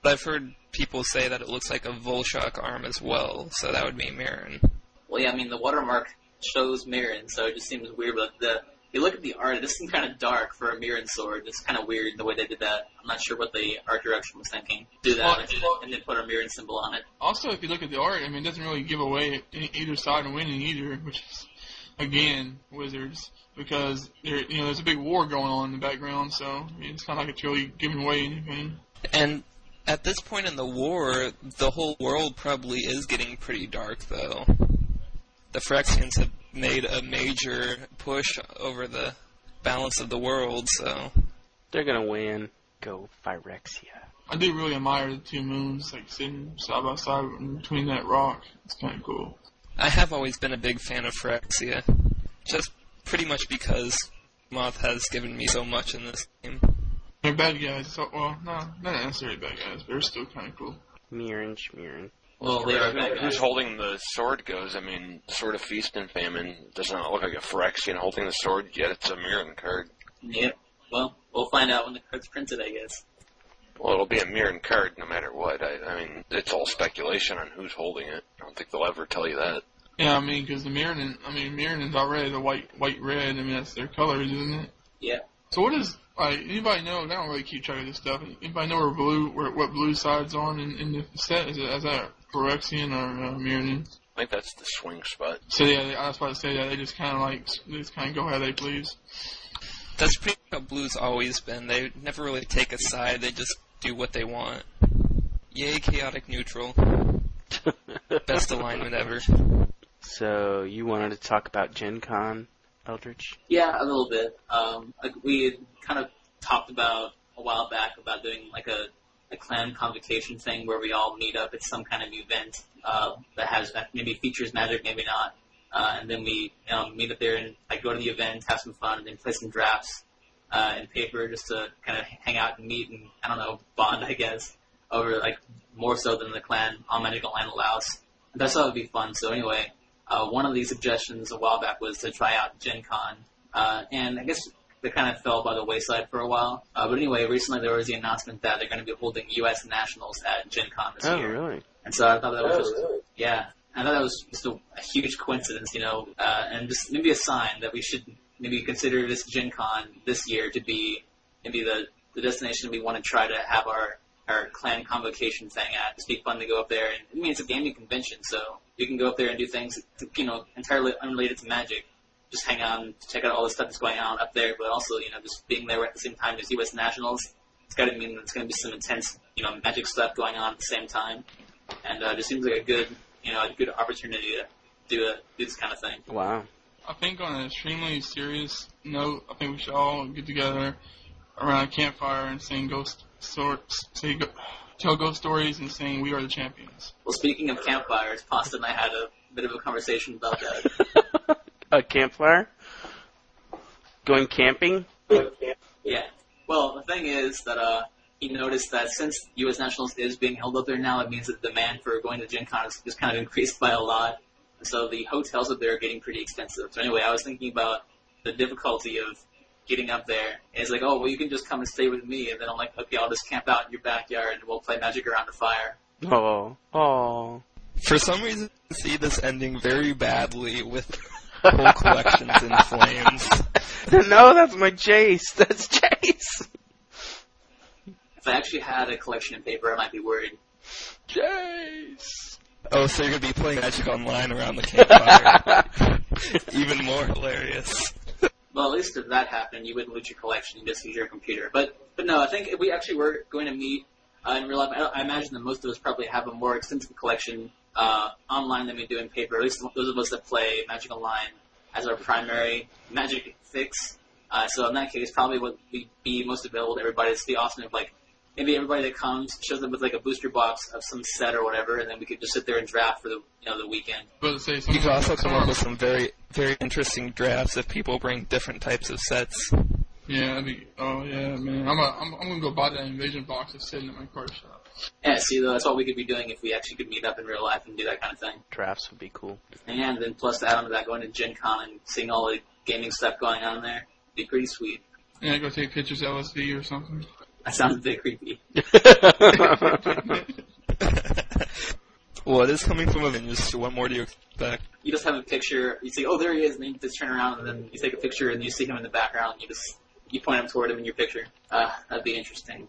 But I've heard people say that it looks like a Vulshok arm as well, so that would be Mirran. Well, yeah, I mean the watermark shows Mirran, so it just seems weird. But the you look at the art, this seems kind of dark for a Mirran sword. It's kind of weird the way they did that. I'm not sure what the art direction was thinking. Do that Well, and, well- and then put a Mirran symbol on it. Also, if you look at the art, I mean, it doesn't really give away any, either side of winning either, which is, again, Wizards, because there, you know, there's a big war going on in the background, so I mean, it's not like it's really giving away anything. And at this point in the war, the whole world probably is getting pretty dark, though. The Phyrexians have made a major push over the balance of the world, so They're gonna win. Go Phyrexia. I do really admire the two moons, like sitting side by side in between that rock. It's kind of cool. I have always been a big fan of Phyrexia. Just pretty much because Moth has given me so much in this game. They're bad guys, so, well, no, not necessarily bad guys, but they're still kind of cool. Mirran, Schmirren. Well, they are Who- Who's holding the sword goes? I mean, Sword of Feast and Famine does not look like a Phyrexian holding the sword, yet it's a Mirran card. Yep. Well, we'll find out when the card's printed, I guess. Well, it'll be a Mirran card no matter what. I, I mean, it's all speculation on who's holding it. I don't think they'll ever tell you that. Yeah, I mean, because the Mirran, I mean, Mirran's already the white, white, red. I mean, that's their colors, isn't it? Yeah. So what is like anybody know? I don't really keep track of this stuff. Anybody know where blue, where what blue side's on in, in the set? Is it is that Phyrexian or uh, Mirran? I think that's the swing spot. So yeah, they, I was about to say that they just kind of like they just kind of go how they please. That's pretty much how Blue's always been. They never really take a side, they just do what they want. Yay, chaotic neutral. Best alignment ever. So you wanted to talk about Gen Con, Eldritch? Yeah, a little bit. Um, like we had kind of talked about a while back about doing like a, a clan convocation thing where we all meet up at some kind of event uh, that has that maybe features magic, maybe not, uh, and then we um, meet up there and like go to the event, have some fun, and then play some drafts uh, and paper just to kind of hang out and meet and I don't know bond, I guess, over like more so than the clan on Magic Online allows. And that's thought it would be fun. So anyway, uh, one of these suggestions a while back was to try out Gen Con. Uh, and I guess they kind of fell by the wayside for a while. Uh, but anyway, recently there was the announcement that they're going to be holding U.S. Nationals at Gen Con this Oh, year. Oh, really? And so I thought that was just, yeah, I thought that was just a, a huge coincidence, you know, uh, and just maybe a sign that we should maybe consider this Gen Con this year to be maybe the, the destination we want to try to have our, our clan convocation thing at. Just be fun to go up there. And, I mean, it's a gaming convention, so you can go up there and do things, you know, entirely unrelated to Magic. Just hang out and check out all the stuff that's going on up there, but also, you know, just being there at the same time as U.S. Nationals. It's got to mean that it's going to be some intense, you know, Magic stuff going on at the same time and uh, it just seems like a good, you know, a good opportunity to do a do this kind of thing. Wow. I think on an extremely serious note, I think we should all get together around a campfire and sing ghost sorts, say tell ghost stories and sing "We Are the Champions." Well, speaking of campfires, Pasta and I had a bit of a conversation about that. a campfire? Going camping? yeah. Well, the thing is that uh, he noticed that since U.S. Nationals is being held up there now, it means that the demand for going to Gen Con is just kind of increased by a lot. And so the hotels up there are getting pretty expensive. So anyway, I was thinking about the difficulty of getting up there. And it's like, oh, well, you can just come and stay with me. And then I'm like, okay, I'll just camp out in your backyard and we'll play Magic around the fire. Oh. Oh. For some reason, I see this ending very badly with whole collections in flames. no, that's my Jace. That's Jace. If I actually had a collection of paper, I might be worried. Jace. Oh, so you're gonna be playing Magic Online around the campfire. Even more hilarious. Well, at least if that happened, you wouldn't lose your collection; you just use your computer. But, but no, I think if we actually were going to meet uh, in real life, I, I imagine that most of us probably have a more extensive collection uh, online than we do in paper. At least those of us that play Magic Online as our primary Magic fix. Uh, so in that case, probably what would be most available to everybody is the awesome if like maybe everybody that comes shows up with like a booster box of some set or whatever, and then we could just sit there and draft for the you know the weekend. But say You could also come up some- with some very, very interesting drafts if people bring different types of sets. Yeah, that'd be. Oh yeah, man. I'm, a, I'm I'm gonna go buy that invasion box that's sitting in my card shop. Yeah, see, though, that's what we could be doing if we actually could meet up in real life and do that kind of thing. Drafts would be cool. And then plus to add on to that, going to Gen Con and seeing all the gaming stuff going on there, be pretty sweet. Yeah, go take pictures of LSV or something. That sounds a bit creepy. what is coming from Avengers? What more do you expect? You just have a picture, you see, oh, there he is, and then you just turn around, and then you take a picture, and you see him in the background, and you just, you point him toward him in your picture. Uh, that'd be interesting.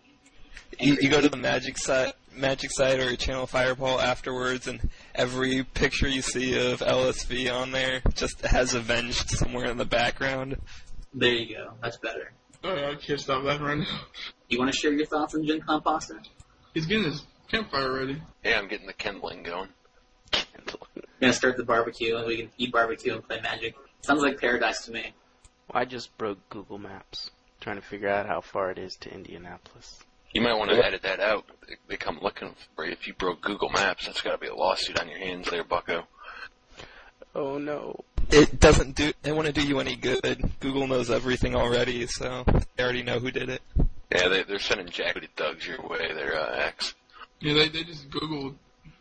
You, you go to the magic site, magic site or Channel Fireball afterwards, and every picture you see of LSV on there just has Avenged somewhere in the background. There you go. That's better. Oh, I can't stop laughing right now. You want to share your thoughts on Gen Con pasta? He's getting his campfire ready. Yeah, I'm getting the kindling going. gonna start the barbecue, and we can eat barbecue and play Magic. Sounds like paradise to me. I just broke Google Maps trying to figure out how far it is to Indianapolis. You might want to edit that out. They, they come looking for you. If you broke Google Maps, that's got to be a lawsuit on your hands there, bucko. Oh no. It doesn't do. It wouldn't do you any good. Google knows everything already, so they already know who did it. Yeah, they, they're sending jackety thugs your way. Their uh, ex. Yeah, they they just Googled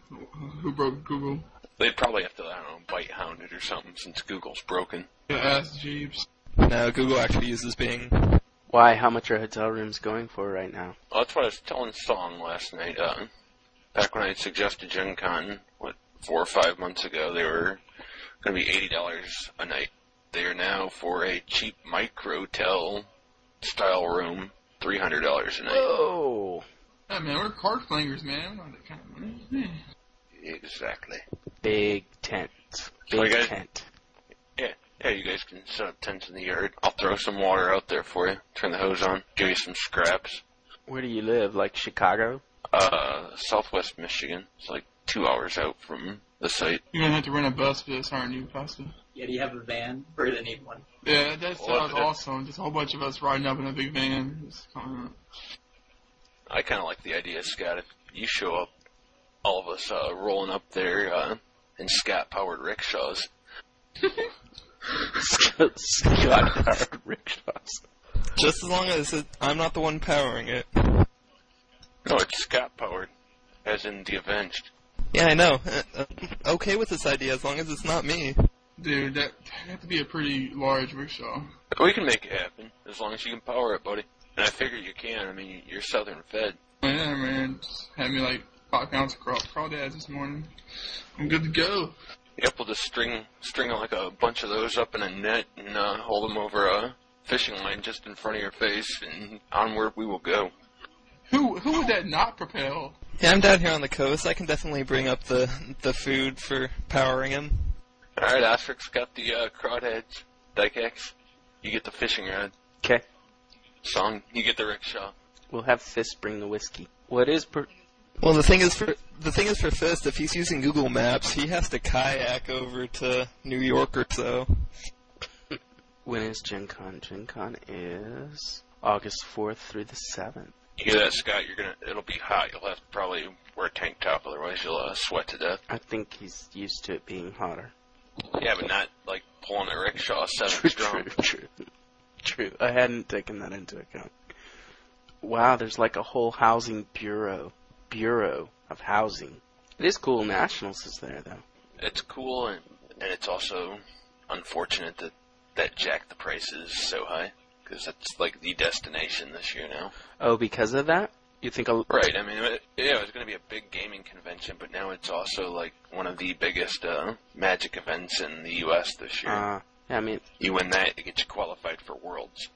who broke Google. They'd probably have to, I don't know, bite hound it or something since Google's broken. Yeah, ask Jeeves. No, Google actually uses Bing. Why? How much are hotel rooms going for right now? Well, that's what I was telling Song last night. Uh, back when I had suggested Gen Con, what, four or five months ago, they were going to be $80 a night. They are now, for a cheap microtel style room, $300 a night. Oh, Yeah, man, we're card flingers, man. We're not that kind of money. Exactly. big tent. So I Big got- tent. Yeah, yeah, you guys can set up tents in the yard. I'll throw some water out there for you. Turn the hose on. Give you some scraps. Where do you live? Like Chicago? Uh, Southwest Michigan. It's like two hours out from the site. You're gonna have to rent a bus for this, aren't you, Pasta? Yeah, do you have a van? We're gonna need one. Yeah, that sounds Well, awesome. Just a whole bunch of us riding up in a big van. Just coming up. I kind of like the idea, Scott. If you show up, all of us uh, rolling up there uh, in Scott-powered rickshaws. Scott powered rickshaws. Just as long as it, I'm not the one powering it. No, it's Scott-powered, as in the Avenged. Yeah, I know. Uh, uh, okay with this idea as long as it's not me. Dude, that that'd have to be a pretty large rickshaw. We can make it happen as long as you can power it, buddy. And I figure you can. I mean, you're Southern fed. Yeah, man. Just had me like five pounds of craw- crawdads this morning. I'm good to go. Yep, we'll just string string like a bunch of those up in a net and uh, hold them over a fishing line just in front of your face, and onward we will go. Who who would that not propel? Yeah, I'm down here on the coast. I can definitely bring up the the food for powering him. All right, Asterix got the uh, crawdads, Dykex. You get the fishing rod. Okay. Song, you get the rickshaw. We'll have Fist bring the whiskey. What is per- Well, the thing is for the thing is for Fist, if he's using Google Maps, he has to kayak over to New York or so. when is Gen Con? Gen Con is August 4th through the 7th. You hear that, Scott? You're gonna. It'll be hot. You'll have to probably wear a tank top, otherwise you'll uh, sweat to death. I think he's used to it being hotter. Yeah, but not like pulling a rickshaw seven True, strong. true, true. True. I hadn't taken that into account. Wow, there's like a whole housing bureau. Bureau of housing. It is cool Nationals is there though. It's cool, and, and it's also unfortunate that that jacked the prices so high because it's like the destination this year now. Oh, because of that? You think a Right. I mean, it, yeah, it was going to be a big gaming convention, but now it's also like one of the biggest uh, Magic events in the U.S. this year. uh I mean you win that, it gets you qualified for Worlds.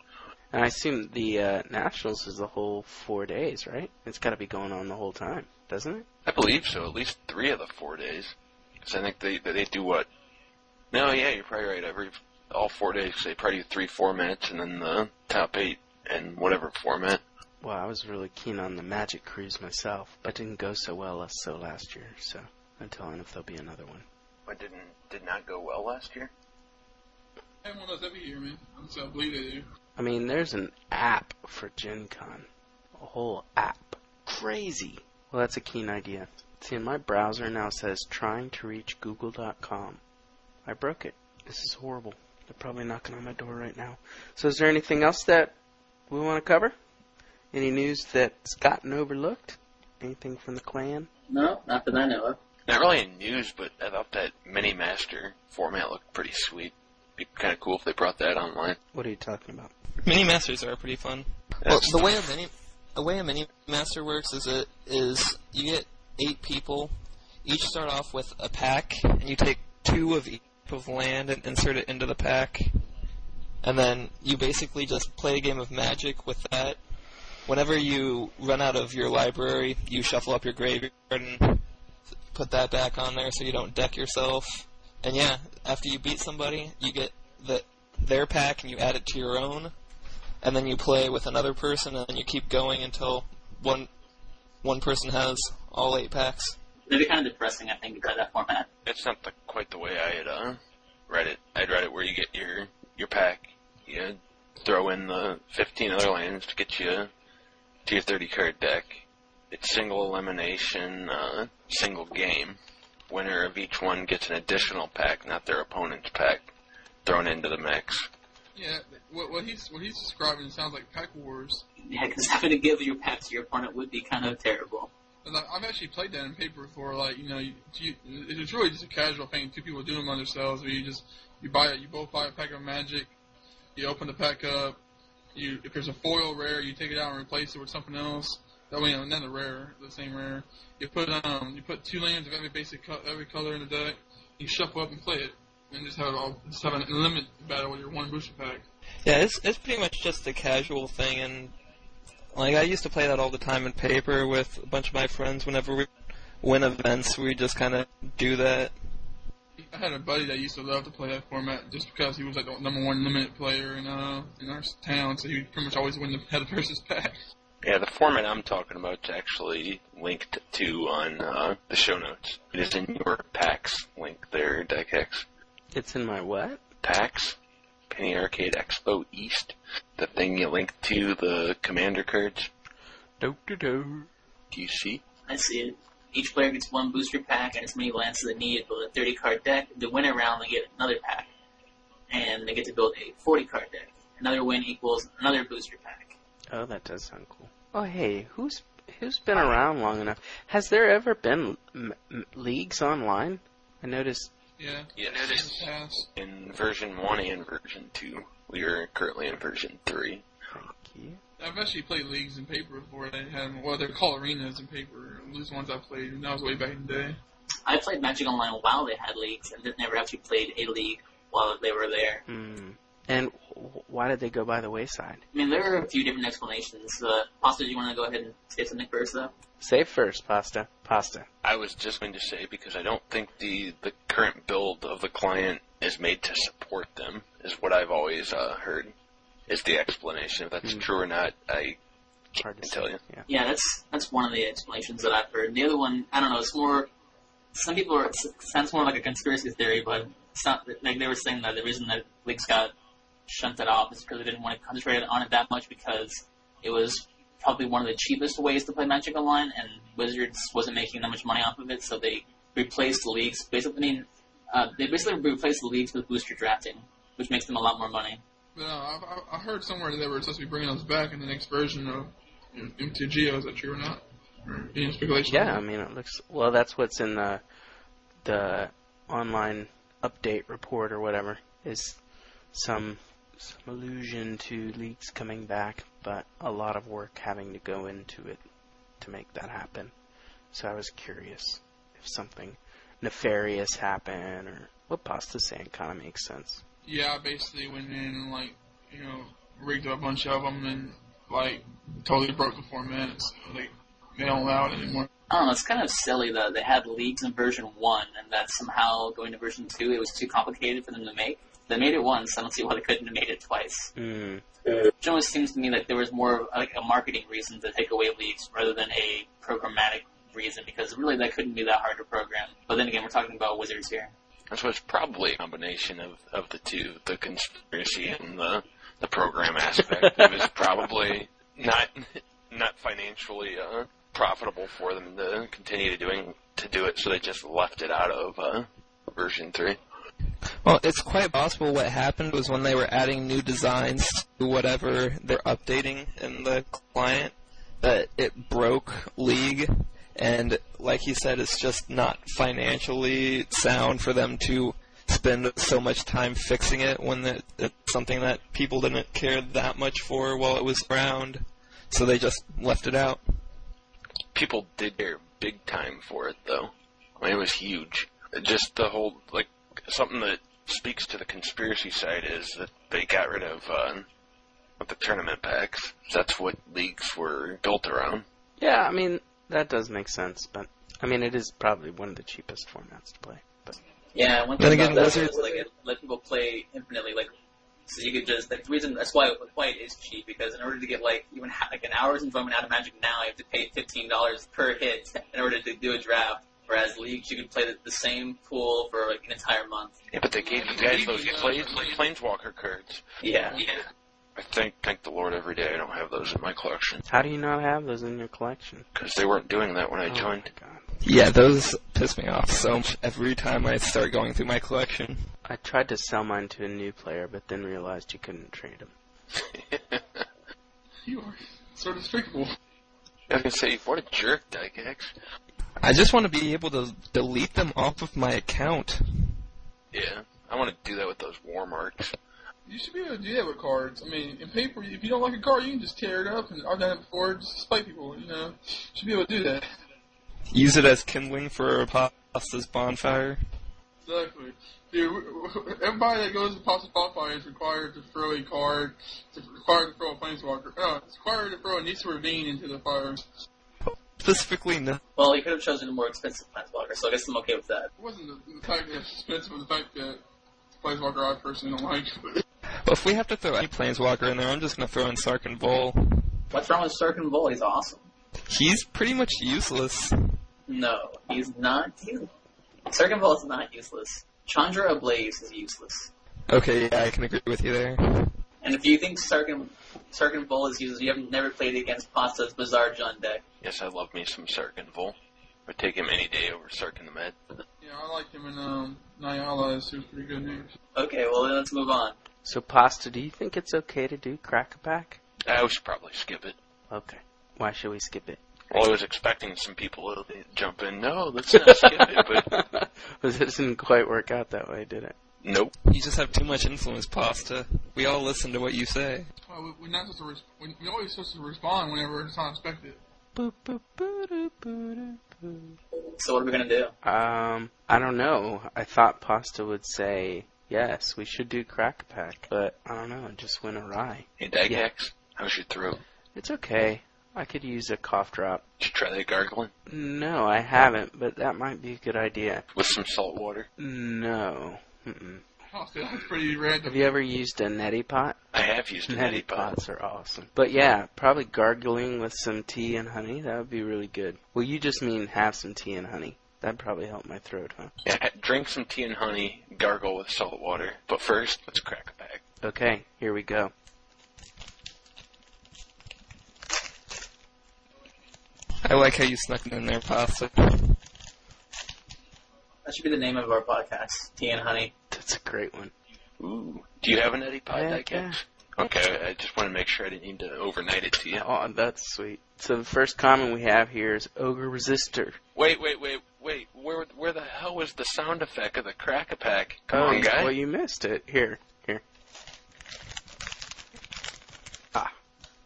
and I assume the uh, Nationals is the whole four days, right? It's gotta be going on the whole time, doesn't it? I believe so. At least three of the four days. Because I think they they do what? No, yeah, you're probably right. Every all four days they probably do three formats and then the top eight and whatever format. Well, I was really keen on the Magic Cruise myself, but didn't go so well as so last year, so until I know if there'll be another one. But didn't did not go well last year. I have one of those every year, man. That's how I believe they do. I mean, there's an app for Gen Con. A whole app. crazy. Well, that's a keen idea. See, my browser now says trying to reach google.com. I broke it. This is horrible. They're probably knocking on my door right now. So, is there anything else that we want to cover? Any news that's gotten overlooked? Anything from the clan? No, not that I know of. Not really in news, but I thought that mini master format looked pretty sweet. Be kind of cool if they brought that online. What are you talking about? Mini masters are pretty fun. Well, the way a mini the way a mini master works is it is you get eight people, each start off with a pack, and you take two of each of land and insert it into the pack, and then you basically just play a game of Magic with that. Whenever you run out of your library, you shuffle up your graveyard and put that back on there so you don't deck yourself. And yeah, after you beat somebody, you get the their pack and you add it to your own and then you play with another person, and you keep going until one one person has all eight packs. It'd be kind of depressing, I think, to try that format. It's not the, quite the way I had uh, read it. I'd read it where you get your your pack, you throw in the 15 other lands to get you to your 30 card deck. It's single elimination, uh, single game. Winner of each one gets an additional pack, not their opponent's pack, thrown into the mix. Yeah, what, what he's what he's describing sounds like Pack Wars. Yeah, because having to give your pack to your opponent would be kind of terrible. And I- I've actually played that in paper before. Like you know, you, you, it's really just a casual thing. Two people doing them on themselves. Where you just you buy it, you both buy a pack of Magic. You open the pack up. You if there's a foil rare, you take it out and replace it with something else. That way, another rare, the same rare. You put um you put two lands of every basic co- every color in the deck. You shuffle up and play it, and just have it all just have an unlimited battle with your one booster pack. Yeah, it's it's pretty much just a casual thing, and like I used to play that all the time in paper with a bunch of my friends. Whenever we win events, we just kind of do that. I had a buddy that used to love to play that format just because he was like the number one limited player in uh in our town, so he would pretty much always win the head versus pack. Yeah, the format I'm talking about is actually linked to on uh, the show notes. It is in your packs link there, DeckX. It's in my what? PAX, Penny Arcade Expo East, the thing you link to the commander cards. Do do do. Do you see? I see it. Each player gets one booster pack and as many lands as they need to build a 30 card deck. The winner round, they get another pack. And they get to build a 40 card deck. Another win equals another booster pack. Oh, that does sound cool. Oh, hey, who's who's been around long enough? Has there ever been m- m- leagues online? I noticed. Yeah. Yes. Pass. In version 1 and version 2. We are currently in version 3. Thank you. I've actually played leagues in paper before. They had well, they're called arenas in paper. Those ones I played, and that was way back in the day. I played Magic Online while they had leagues and then never actually played a league while they were there. Hmm. And why did they go by the wayside? I mean, there are a few different explanations. Uh, Pasta, do you want to go ahead and say something first, though? Say first, pasta. Pasta. I was just going to say because I don't think the the current build of the client is made to support them. Is what I've always uh, heard. Is the explanation if that's Hmm. true or not? I can't to tell say. you. Yeah. Yeah, that's that's one of the explanations that I've heard. The other one, I don't know. It's more. Some people are. It sounds more like a conspiracy theory, but it's not. Like they were saying that the reason that leagues got shunted off is because they didn't want to concentrate on it that much because it was probably one of the cheapest ways to play Magic Online, and Wizards wasn't making that much money off of it, so they replaced the leagues. Basically, I mean, uh, they basically replaced the leagues with booster drafting, which makes them a lot more money. But uh, I, I, heard somewhere that they were supposed to be bringing those back in the next version of MTGO. Is that true or not? Or any speculation? Yeah, I mean, it looks well. That's what's in the the online update report or whatever is some some allusion to leaks coming back, but a lot of work having to go into it to make that happen. So I was curious if something nefarious happened or what Pasta's saying kind of makes sense. Yeah, I basically went in and like you know rigged up a bunch of them and like totally broke the format. So they they don't allow it anymore. I don't know, it's kind of silly that they had leagues in version 1, and that somehow going to version 2, it was too complicated for them to make. They made it once, I don't see why they couldn't have made it twice. Mm. It almost seems to me like there was more of like a marketing reason to take away leagues rather than a programmatic reason, because really that couldn't be that hard to program. But then again, we're talking about wizards here. So it's probably a combination of, of the two, the conspiracy and the the program aspect. it was probably not not financially uh, profitable for them to continue to doing to do it, so they just left it out of uh, version three. Well, it's quite possible what happened was when they were adding new designs to whatever they're updating in the client, that it broke League, and like he said, it's just not financially sound for them to spend so much time fixing it when it, it's something that people didn't care that much for while it was around, so they just left it out. People did care big time for it, though. I mean, it was huge. Just the whole like something that speaks to the conspiracy side is that they got rid of uh, of the tournament packs. That's what leagues were built around. Yeah, I mean that does make sense, but I mean it is probably one of the cheapest formats to play. But Yeah, one thing again, about that Blizzard- is like it let people play infinitely. Like, so you could just like the reason that's why why it is cheap because in order to get like even ha- like an hour's enjoyment out of Magic now, you have to pay fifteen dollars per hit in order to do a draft. Whereas leagues, you could play the, the same pool for like an entire month. Yeah, but they gave you guys those planes, planeswalker cards. Yeah, yeah. I thank thank the Lord every day I don't have those in my collection how do you not have those in your collection? because they weren't doing that when I Oh joined. my God. Yeah, those piss me off so much every time I start going through my collection. I tried to sell mine to a new player, but then realized you couldn't trade them. You are so despicable. I was gonna say, what a jerk, Dykex. I just want to be able to delete them off of my account. Yeah, I want to do that with those war marks. You should be able to do that with cards. I mean, in paper, if you don't like a card, you can just tear it up. And I've done it before, just to spite people. You know, you should be able to do that. Use it as kindling for a Pasta's bonfire. Exactly. Dude, everybody that goes to Pasta Bonfire is required to throw a card, to required to throw a planeswalker. No, it's required to throw a Nissa Revane into the fire. Specifically, no. Well, you could have chosen a more expensive planeswalker, so I guess I'm okay with that. It wasn't the, the fact that it's expensive, it was the fact that planeswalker I personally don't like. But if we have to throw any planeswalker in there, I'm just gonna throw in Sarkhan Vol. What's wrong with Sarkhan Vol? He's awesome. He's pretty much useless. No, he's not. He's, Sarkhan Vol is not useless. Chandra Ablaze is useless. Okay, yeah, I can agree with you there. And if you think Stark and, Sarkhan Vol is useless, you have never played against Pasta's Bizarre John deck. Yes, I love me some Sarkhan Vol. I'd take him any day over Sarkhan the Mad. yeah, I like him in um, Nyala. It's was pretty good news. Okay, well then let's move on. So, Pasta, do you think it's okay to do Crack a Pack? I should probably skip it. Okay. Why should we skip it? Well, I was expecting some people to jump in. No, let's not skip it, but But it didn't quite work out that way, did it? nope. You just have too much influence, Pasta. We all listen to what you say. Well, we, we're not supposed to. Res- we, we're always supposed to respond whenever it's unexpected. Boop, boop, boo, doo, boo. So what are we gonna do? Um, I don't know. I thought Pasta would say yes, we should do Crack a Pack, but I don't know. It just went awry. Hey, Dykex, Yeah. how's your throat? It's okay. I could use a cough drop. Did you try that gargling No, I haven't, but that might be a good idea. with some salt water? No. Mm-mm. Oh, that's pretty random. Have you ever used a neti pot? I have used a Neti neti pot. pots are awesome. But yeah, probably gargling with some tea and honey. That would be really good. Well, you just mean have some tea and honey. That'd probably help my throat, huh? Yeah, drink some tea and honey, gargle with salt water. But first, let's crack a bag. Okay, here we go. I like how you snuck it in there, Pasta. That should be the name of our podcast, Tea and Honey. That's a great one. Ooh. Do you have a neti pot, Yeah, Dykex? Okay, I just want to make sure I didn't need to overnight it to you. Oh, that's sweet. So the first comment we have here is Ogre Resister. Wait, wait, wait, wait. Where where the hell was the sound effect of the crack a pack? Come oh, on, guy. Well, you missed it. Here, here. Ah,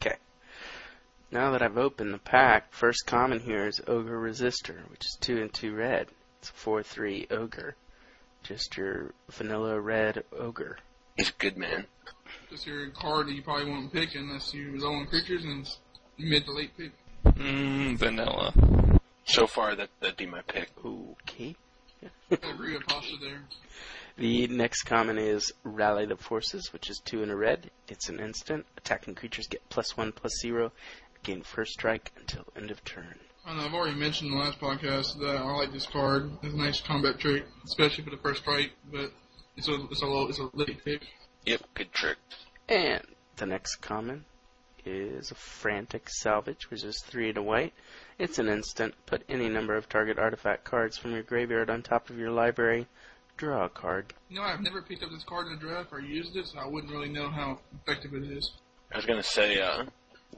okay. Now that I've opened the pack, first comment here is Ogre Resister, which is 2 and 2 red. It's a 4-3 Ogre. Just your vanilla red Ogre. He's a good man. Just your card that you probably won't pick unless you was own creatures and mid to late pick. Mmm, vanilla. So far, that that'd be my pick. Okay. I Pasta there. The next common is Rally the Forces, which is 2 and a red. It's an instant. Attacking creatures get plus 1 plus 0. Gain first strike until end of turn. And I've already mentioned in the last podcast that I like this card. It's a nice combat trick, especially for the first strike, but it's a it's a low it's a late pick. Yep, good trick. And the next comment is a Frantic Salvage, which is three to white. It's an instant. Put any number of target artifact cards from your graveyard on top of your library. Draw a card. You know, I've never picked up this card in a draft or used it, so I wouldn't really know how effective it is. I was gonna say, uh,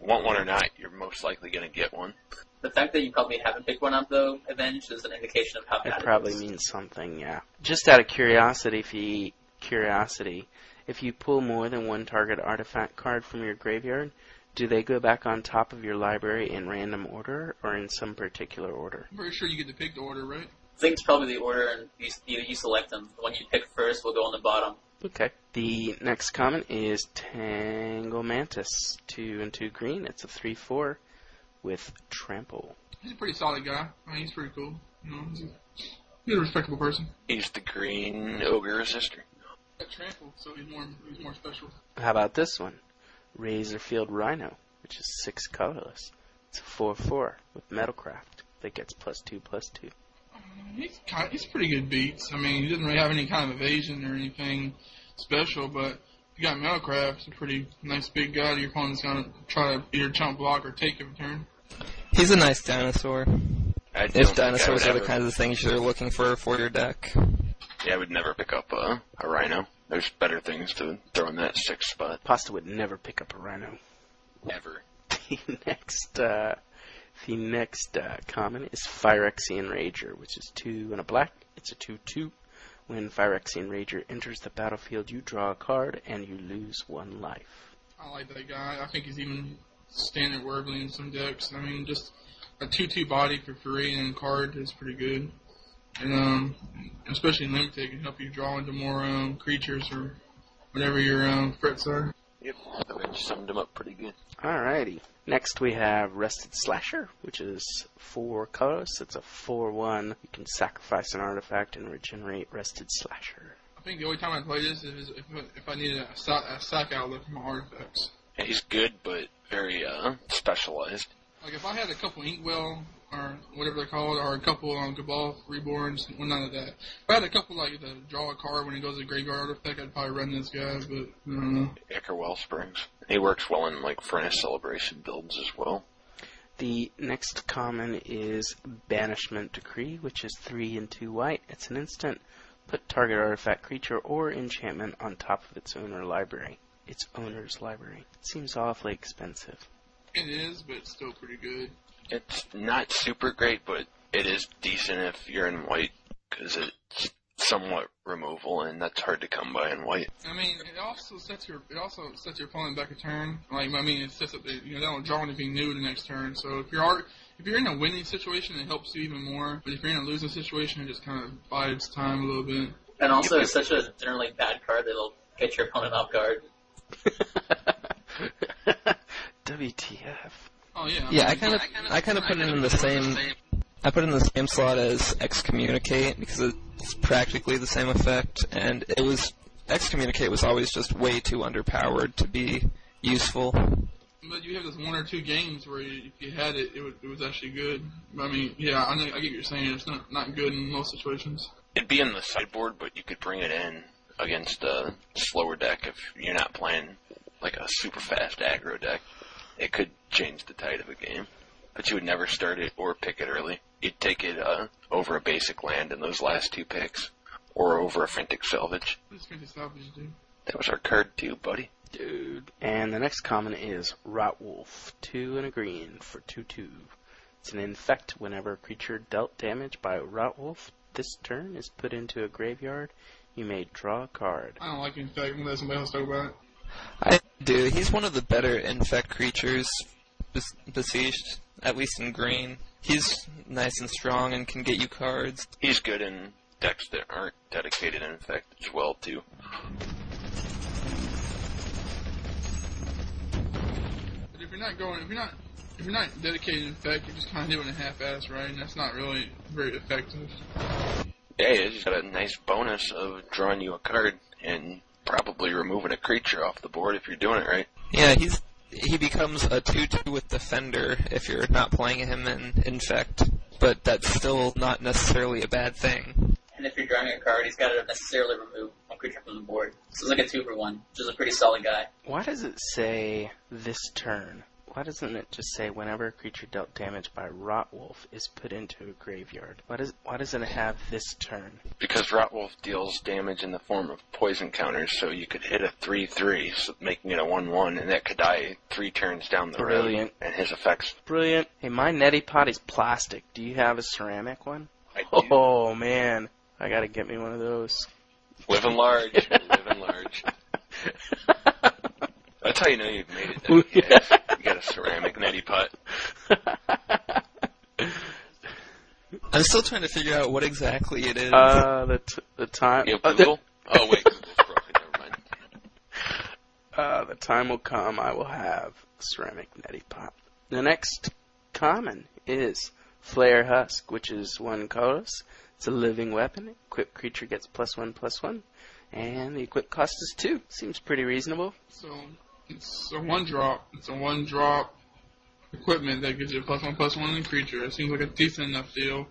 want one or not, you're most likely gonna get one. The fact that you probably haven't picked one up though, Avenge, is an indication of how bad It probably is. means something, yeah. Just out of curiosity, if you curiosity, if you pull more than one target artifact card from your graveyard, do they go back on top of your library in random order or in some particular order? I'm pretty sure you get to pick the order, right? I think it's probably the order, and you, you, you select them. The one you pick first will go on the bottom. Okay. The next comment is Tangle Mantis, two and two green. It's a three four with trample. He's a pretty solid guy. I mean, he's pretty cool. You know, he's a, he's a respectable person. He's the green ogre sister. Got trample, so he's more he's more special. How about this one? Razorfield Rhino, which is six colorless. It's a four four with Metalcraft that gets plus two plus two. He's kind, he's pretty good beats. I mean, he doesn't really have any kind of evasion or anything special, but you got Metalcraft, he's a pretty nice big guy. Your opponent's gonna try to either chump block or take every turn. He's a nice dinosaur. If dinosaurs are the ever- kinds of things you're looking for for your deck. Yeah, I would never pick up a, a rhino. There's better things to throw in that sixth spot. Pasta would never pick up a Rhino. Ever. The next, uh, the next uh, common is Phyrexian Rager, which is two and a black. It's a two-two. When Phyrexian Rager enters the battlefield, you draw a card and you lose one life. I like that guy. I think he's even standard worthy in some decks. I mean, just a 2-2 body for free and card is pretty good. And um, especially in limited, it can help you draw into more um, creatures or whatever your um, threats are. Yep. I summed them up pretty good. Alrighty. Next we have Rusted Slasher, which is four colors. It's a 4-1. You can sacrifice an artifact and regenerate Rusted Slasher. I think the only time I play this is if, if I needed a, sa- a sack outlet for my artifacts. Yeah, he's good, but very uh, specialized. Like if I had a couple Inkwell or whatever they're called, or a couple um, Cabal Reborns, well, none of that. If I had a couple like the draw a card when it goes to graveyard artifact, I'd probably run this guy, but I don't know. Ichor Wellsprings. He works well in like Furnace Celebration builds as well. The next common is Banishment Decree, which is 3 and 2 white. It's an instant. Put target artifact, creature, or enchantment on top of its owner library. Its owner's library. It seems awfully expensive. It is, but it's still pretty good. It's not super great, but it is decent if you're in white because it's somewhat removal, and that's hard to come by in white. I mean, it also sets your it also sets your opponent back a turn. Like I mean, it sets up the, you know they don't draw anything new the next turn. So if you're ar- if you're in a winning situation, it helps you even more. But if you're in a losing situation, it just kind of bides time a little bit. And also, it's such a generally bad card that it'll get your opponent off guard. WTF. Oh yeah. Yeah, I kind of I kind of put it in the same. I put it in the same slot as excommunicate because it's practically the same effect, and it was excommunicate was always just way too underpowered to be useful. But you have this one or two games where you, if you had it, it, would, it was actually good. But, I mean, yeah, I, know, I get what you're saying. It's not not good in most situations. It'd be in the sideboard, but you could bring it in against a slower deck if you're not playing like a super fast aggro deck. It could change the tide of a game. But you would never start it or pick it early. You'd take it uh, over a basic land in those last two picks, or over a frantic salvage. What does Fantasy Salvage do? That was our card too, buddy. Dude. And the next common is Rotwolf, 2 and a green for 2 2. It's an infect whenever a creature dealt damage by Rotwolf this turn is put into a graveyard. You may draw a card. I don't like Infect. I'm gonna let somebody else talk about it. I do. He's one of the better infect creatures besieged, at least in green. He's nice and strong and can get you cards. He's good in decks that aren't dedicated infect as well too. But if you're not going, if you're not, if you're not dedicated Infect, you're just kind of doing a half-ass, right? And that's not really very effective. Yeah, he's got a nice bonus of drawing you a card and probably removing a creature off the board if you're doing it right. Yeah, he's he becomes a two-two with defender if you're not playing him in infect, but that's still not necessarily a bad thing. And if you're drawing a card, he's got to necessarily remove a a creature from the board. So it's like a two for one, which is a pretty solid guy. Why does it say this turn? Why doesn't it just say whenever a creature dealt damage by Rotwolf is put into a graveyard? Why does why doesn't it have this turn? Because Rotwolf deals damage in the form of poison counters, so you could hit a 3-3, so making it a 1-1, and that could die three turns down the Brilliant. road. And his effects, Brilliant. Hey, my neti pot is plastic. Do you have a ceramic one? Oh man, I gotta get me one of those. Living large, living large. That's how you know you've made it. Though. Yeah. You got a ceramic neti pot. I'm still trying to figure out what exactly it is. uh, the t- the time. You have uh, the- Google? Oh wait, Google's broken. Never mind. Uh, the time will come I will have ceramic neti pot. The next common is Flayer Husk, which is one colorless. It's a living weapon. Equipped creature gets plus one plus one. And the equip cost is two. Seems pretty reasonable. So it's a one drop. It's a one drop equipment that gives you a plus one plus one in creature. It seems like a decent enough deal.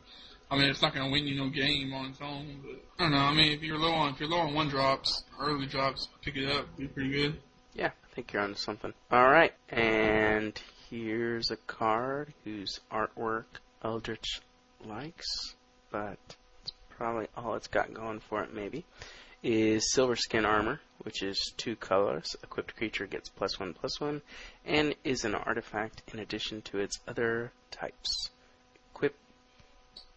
I mean, it's not to win you no game on its own, but I don't know. I mean, if you're low on if you're low on one drops, early drops, pick it up, be pretty good. Yeah, I think you're onto something. Alright, and here's a card whose artwork Eldritch likes, but it's probably all it's got going for it, maybe. Is Silverskin Armor, which is two colors. Equipped creature gets plus one plus one, and is an artifact in addition to its other types. Equip.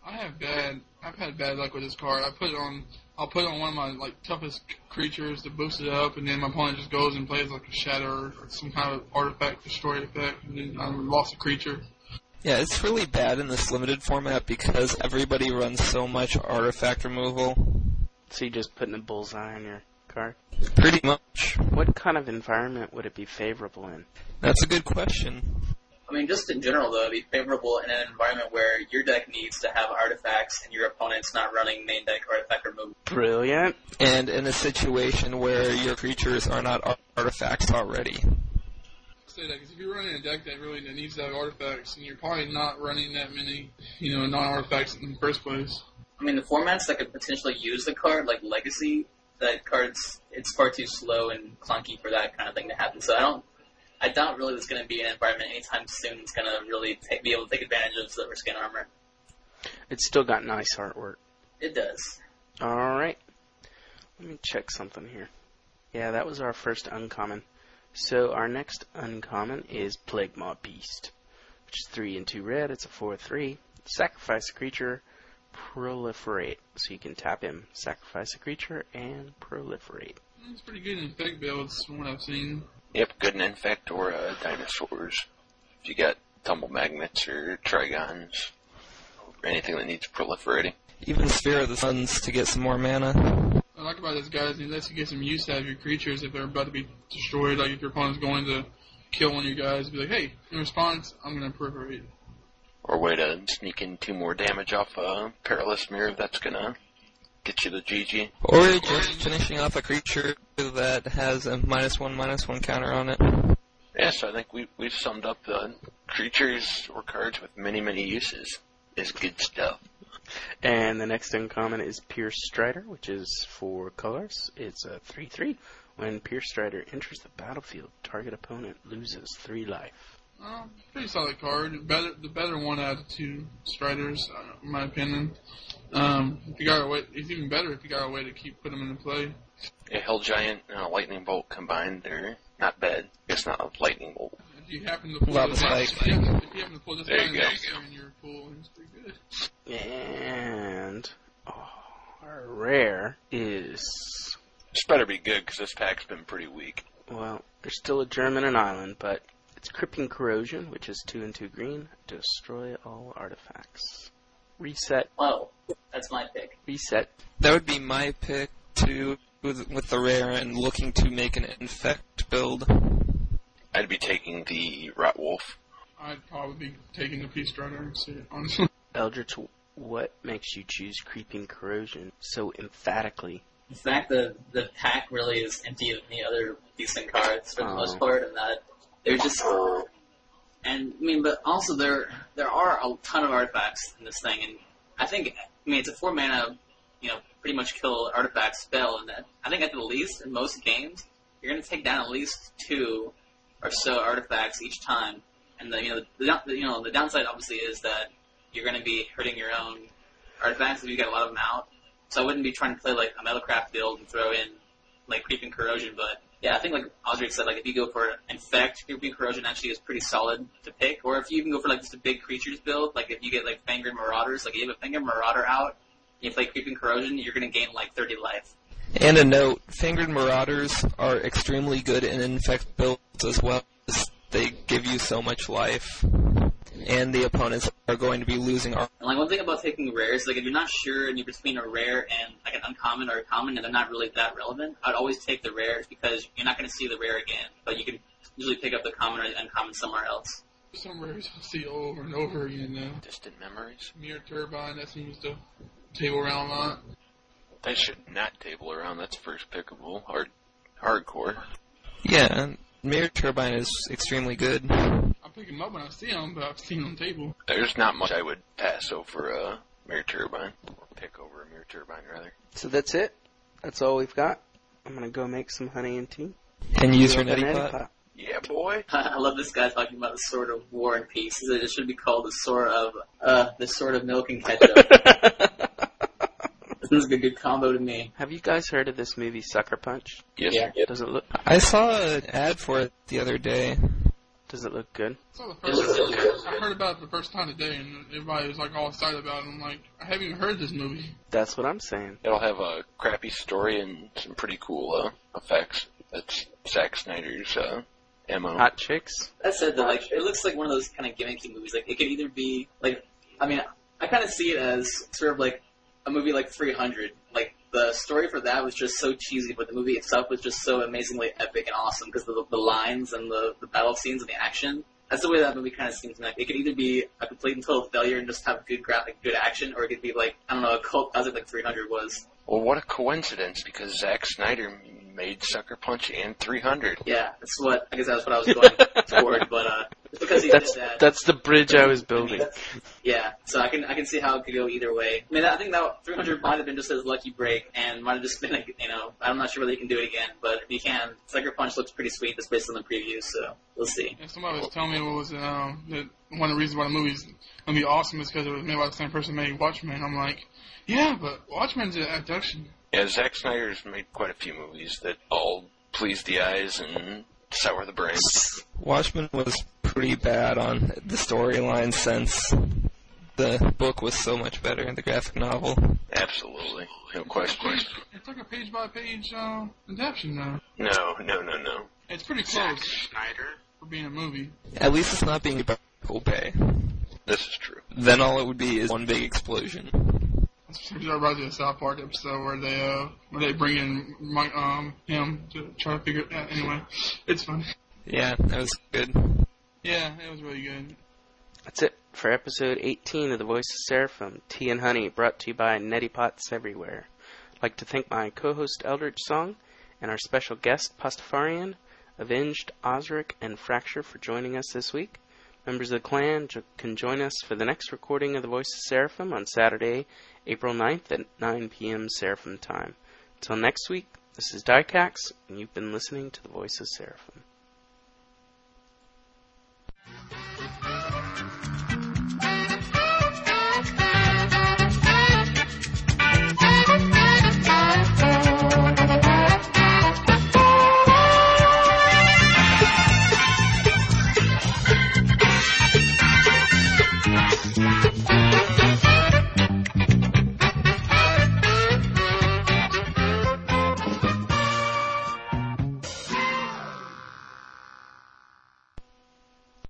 I have bad. I've had bad luck with this card. I put it on. I'll put it on one of my like toughest creatures to boost it up, and then my opponent just goes and plays like a shatter or some kind of artifact destroy effect, and then I lost a creature. yeah, it's really bad in this limited format because everybody runs so much artifact removal. So you just putting a bullseye on your card. Pretty much. What kind of environment would it be favorable in? That's a good question. I mean, just in general, though, it'd be favorable in an environment where your deck needs to have artifacts and your opponent's not running main deck artifact removal. Brilliant. And in a situation where your creatures are not artifacts already. Say that because if you're running a deck that really needs to have artifacts, and you're probably not running that many, you know, non-artifacts in the first place. I mean, the formats that could potentially use the card, like Legacy, that card's it's far too slow and clunky for that kind of thing to happen. So I don't, I doubt really there's going to be an environment anytime soon that's going to really take, be able to take advantage of Silverskin Armor. It's still got nice artwork. It does. Alright. Let me check something here. Yeah, that was our first uncommon. So our next uncommon is Plaguemaw Beast, which is 3 and 2 red. It's a 4 3. Sacrifice a creature, proliferate. So you can tap him, sacrifice a creature, and proliferate. It's pretty good in effect builds from what I've seen. Yep, good in infect or uh, dinosaurs. If you got tumble magnets or trigons, or anything that needs proliferating. Even Sphere of the Suns to get some more mana. I like about this guy is he lets you get some use out of your creatures if they're about to be destroyed. Like if your opponent's going to kill one of your guys, be like, hey, in response, I'm going to perforate. Or way to sneak in two more damage off a Perilous Myr that's gonna get you the GG. Or just finishing off a creature that has a minus one, minus one counter on it. Yeah, so I think we we've summed up the creatures or cards with many, many uses. Is good stuff. And the next uncommon is Pierce Strider, which is four colors. It's a 3 3. When Pierce Strider enters the battlefield, target opponent loses 3 life. Uh, pretty solid card. Better, the better one out of two Striders, uh, in my opinion. Um, if you got a way, it's even better if you got a way to keep putting them into play. A Hill Giant and a Lightning Bolt combined, they're not bad. It's not a Lightning Bolt. If you happen to pull Lava this, spike. if you happen, if you happen to pull this There guy you go. the and you're full, it's pretty good. And oh, our rare is This better be good because this pack's been pretty weak. well, there's still a German and island, but it's Creeping Corrosion, which is two and two green. Destroy all artifacts. Reset, Whoa, that's my pick. reset. That would be my pick too, with, with the rare and looking to make an infect build. I'd be taking the Rot Wolf. I'd probably be taking the Pierce Strider, honestly. Eldritch, what makes you choose Creeping Corrosion so emphatically? In fact, the the pack really is empty of any other decent cards for the Oh. most part, and that they're just. And I mean, but also there there are a ton of artifacts in this thing, and I think I mean it's a four mana you know, pretty much kill artifact spell. And that, I think at the least, in most games, you're going to take down at least two or so artifacts each time. And the, you know, the, the, you know, the downside obviously is that you're going to be hurting your own artifacts if you get a lot of them out. So I wouldn't be trying to play like a Metalcraft build and throw in like creeping corrosion, but yeah, I think like Osric said, like if you go for infect, creeping corrosion actually is pretty solid to pick. Or if you even go for like just a big creatures build, like if you get like Fangren Marauders, like if you have a Fangren Marauder out, you play creeping corrosion, you're gonna gain like 30 life. And a note, Fangren Marauders are extremely good in infect builds as well. They give you so much life. And the opponents are going to be losing ar- And like one thing about taking rares, like if you're not sure and you're between a rare and like an uncommon or a common and they're not really that relevant, I'd always take the rares because you're not gonna see the rare again, but you can usually pick up the common or the uncommon somewhere else. Some rares I see over and over again now. Distant memories. Myr Turbine, that seems to table around a lot. That should not table around. That's first pickable. Hard, hardcore. Yeah, Myr Turbine is extremely good. I pick them up when I see them, but I've seen them on table. There's not much I would pass over a Myr Turbine. Or pick over a Myr Turbine, rather. So that's it. That's all we've got. I'm gonna go make some honey and tea. And use your Fill neti that pot. Yeah, boy. I love this guy talking about the sword of war and peace. He said it should be called the sword of uh the sword of milk and ketchup. this is a good combo to me. Have you guys heard of this movie Sucker Punch? Yes, Yeah. Does it look I saw an ad for it the other day. Does it look good? I saw the first. I heard about it the first time today, and everybody was like all excited about it. I'm like, I haven't even heard this movie. That's what I'm saying. It'll have a crappy story and some pretty cool uh, effects. That's Zack Snyder's uh, MO. Hot chicks. That said, though, like it looks like one of those kind of gimmicky movies. Like it could either be like, I mean, I kind of see it as sort of like a movie like 300. The story for that was just so cheesy, but the movie itself was just so amazingly epic and awesome because the, the lines and the, the battle scenes and the action. That's the way that movie kind of seems to me. Like, it could either be a complete and total failure and just have good graphic, good action, or it could be like I don't know, a cult as it like 300 was. Well, what a coincidence because Zack Snyder made Sucker Punch and 300. Yeah, that's what I guess that's what I was going toward. But uh, just because he That's did that, that's the bridge I was I mean, building. yeah, so I can I can see how it could go either way. I mean, I think that 300 might have been just his lucky break, and might have just been, a, you know, I'm not sure whether he can do it again, but if he can, Sucker Punch looks pretty sweet just based on the previews, so we'll see. And somebody was telling me what was um, that one of the reasons why the movie's gonna be awesome is because it was made by the same person who made Watchmen. I'm like, yeah, but Watchmen's an abduction. Yeah, Zack Snyder's made quite a few movies that all please the eyes and sour the brain. Watchmen was pretty bad on the storyline since The book was so much better in the graphic novel. Absolutely, no question. It's like a page by page uh, adaptation now. No, no, no, no. It's pretty close Zack Snyder for being a movie. At least it's not being made by Michael Bay. This is true. Then all it would be is one big explosion. It's about the South Park episode where they uh where they bring in Mike um him to try to figure it out. Anyway, it's fun. Yeah, that was good. Yeah, it was really good. That's it for episode 18 of The Voice of Seraphim, Tea and Honey, brought to you by Neti Pots Everywhere. I'd like to thank my co-host Eldritch Song and our special guest Pastafarian, Avenged, Osric, and Fracture for joining us this week. Members of the clan jo- can join us for the next recording of The Voice of Seraphim on Saturday, April 9th at 9 p.m. Seraphim time. Until next week, this is Dycax, and you've been listening to The Voice of Seraphim. Thank you.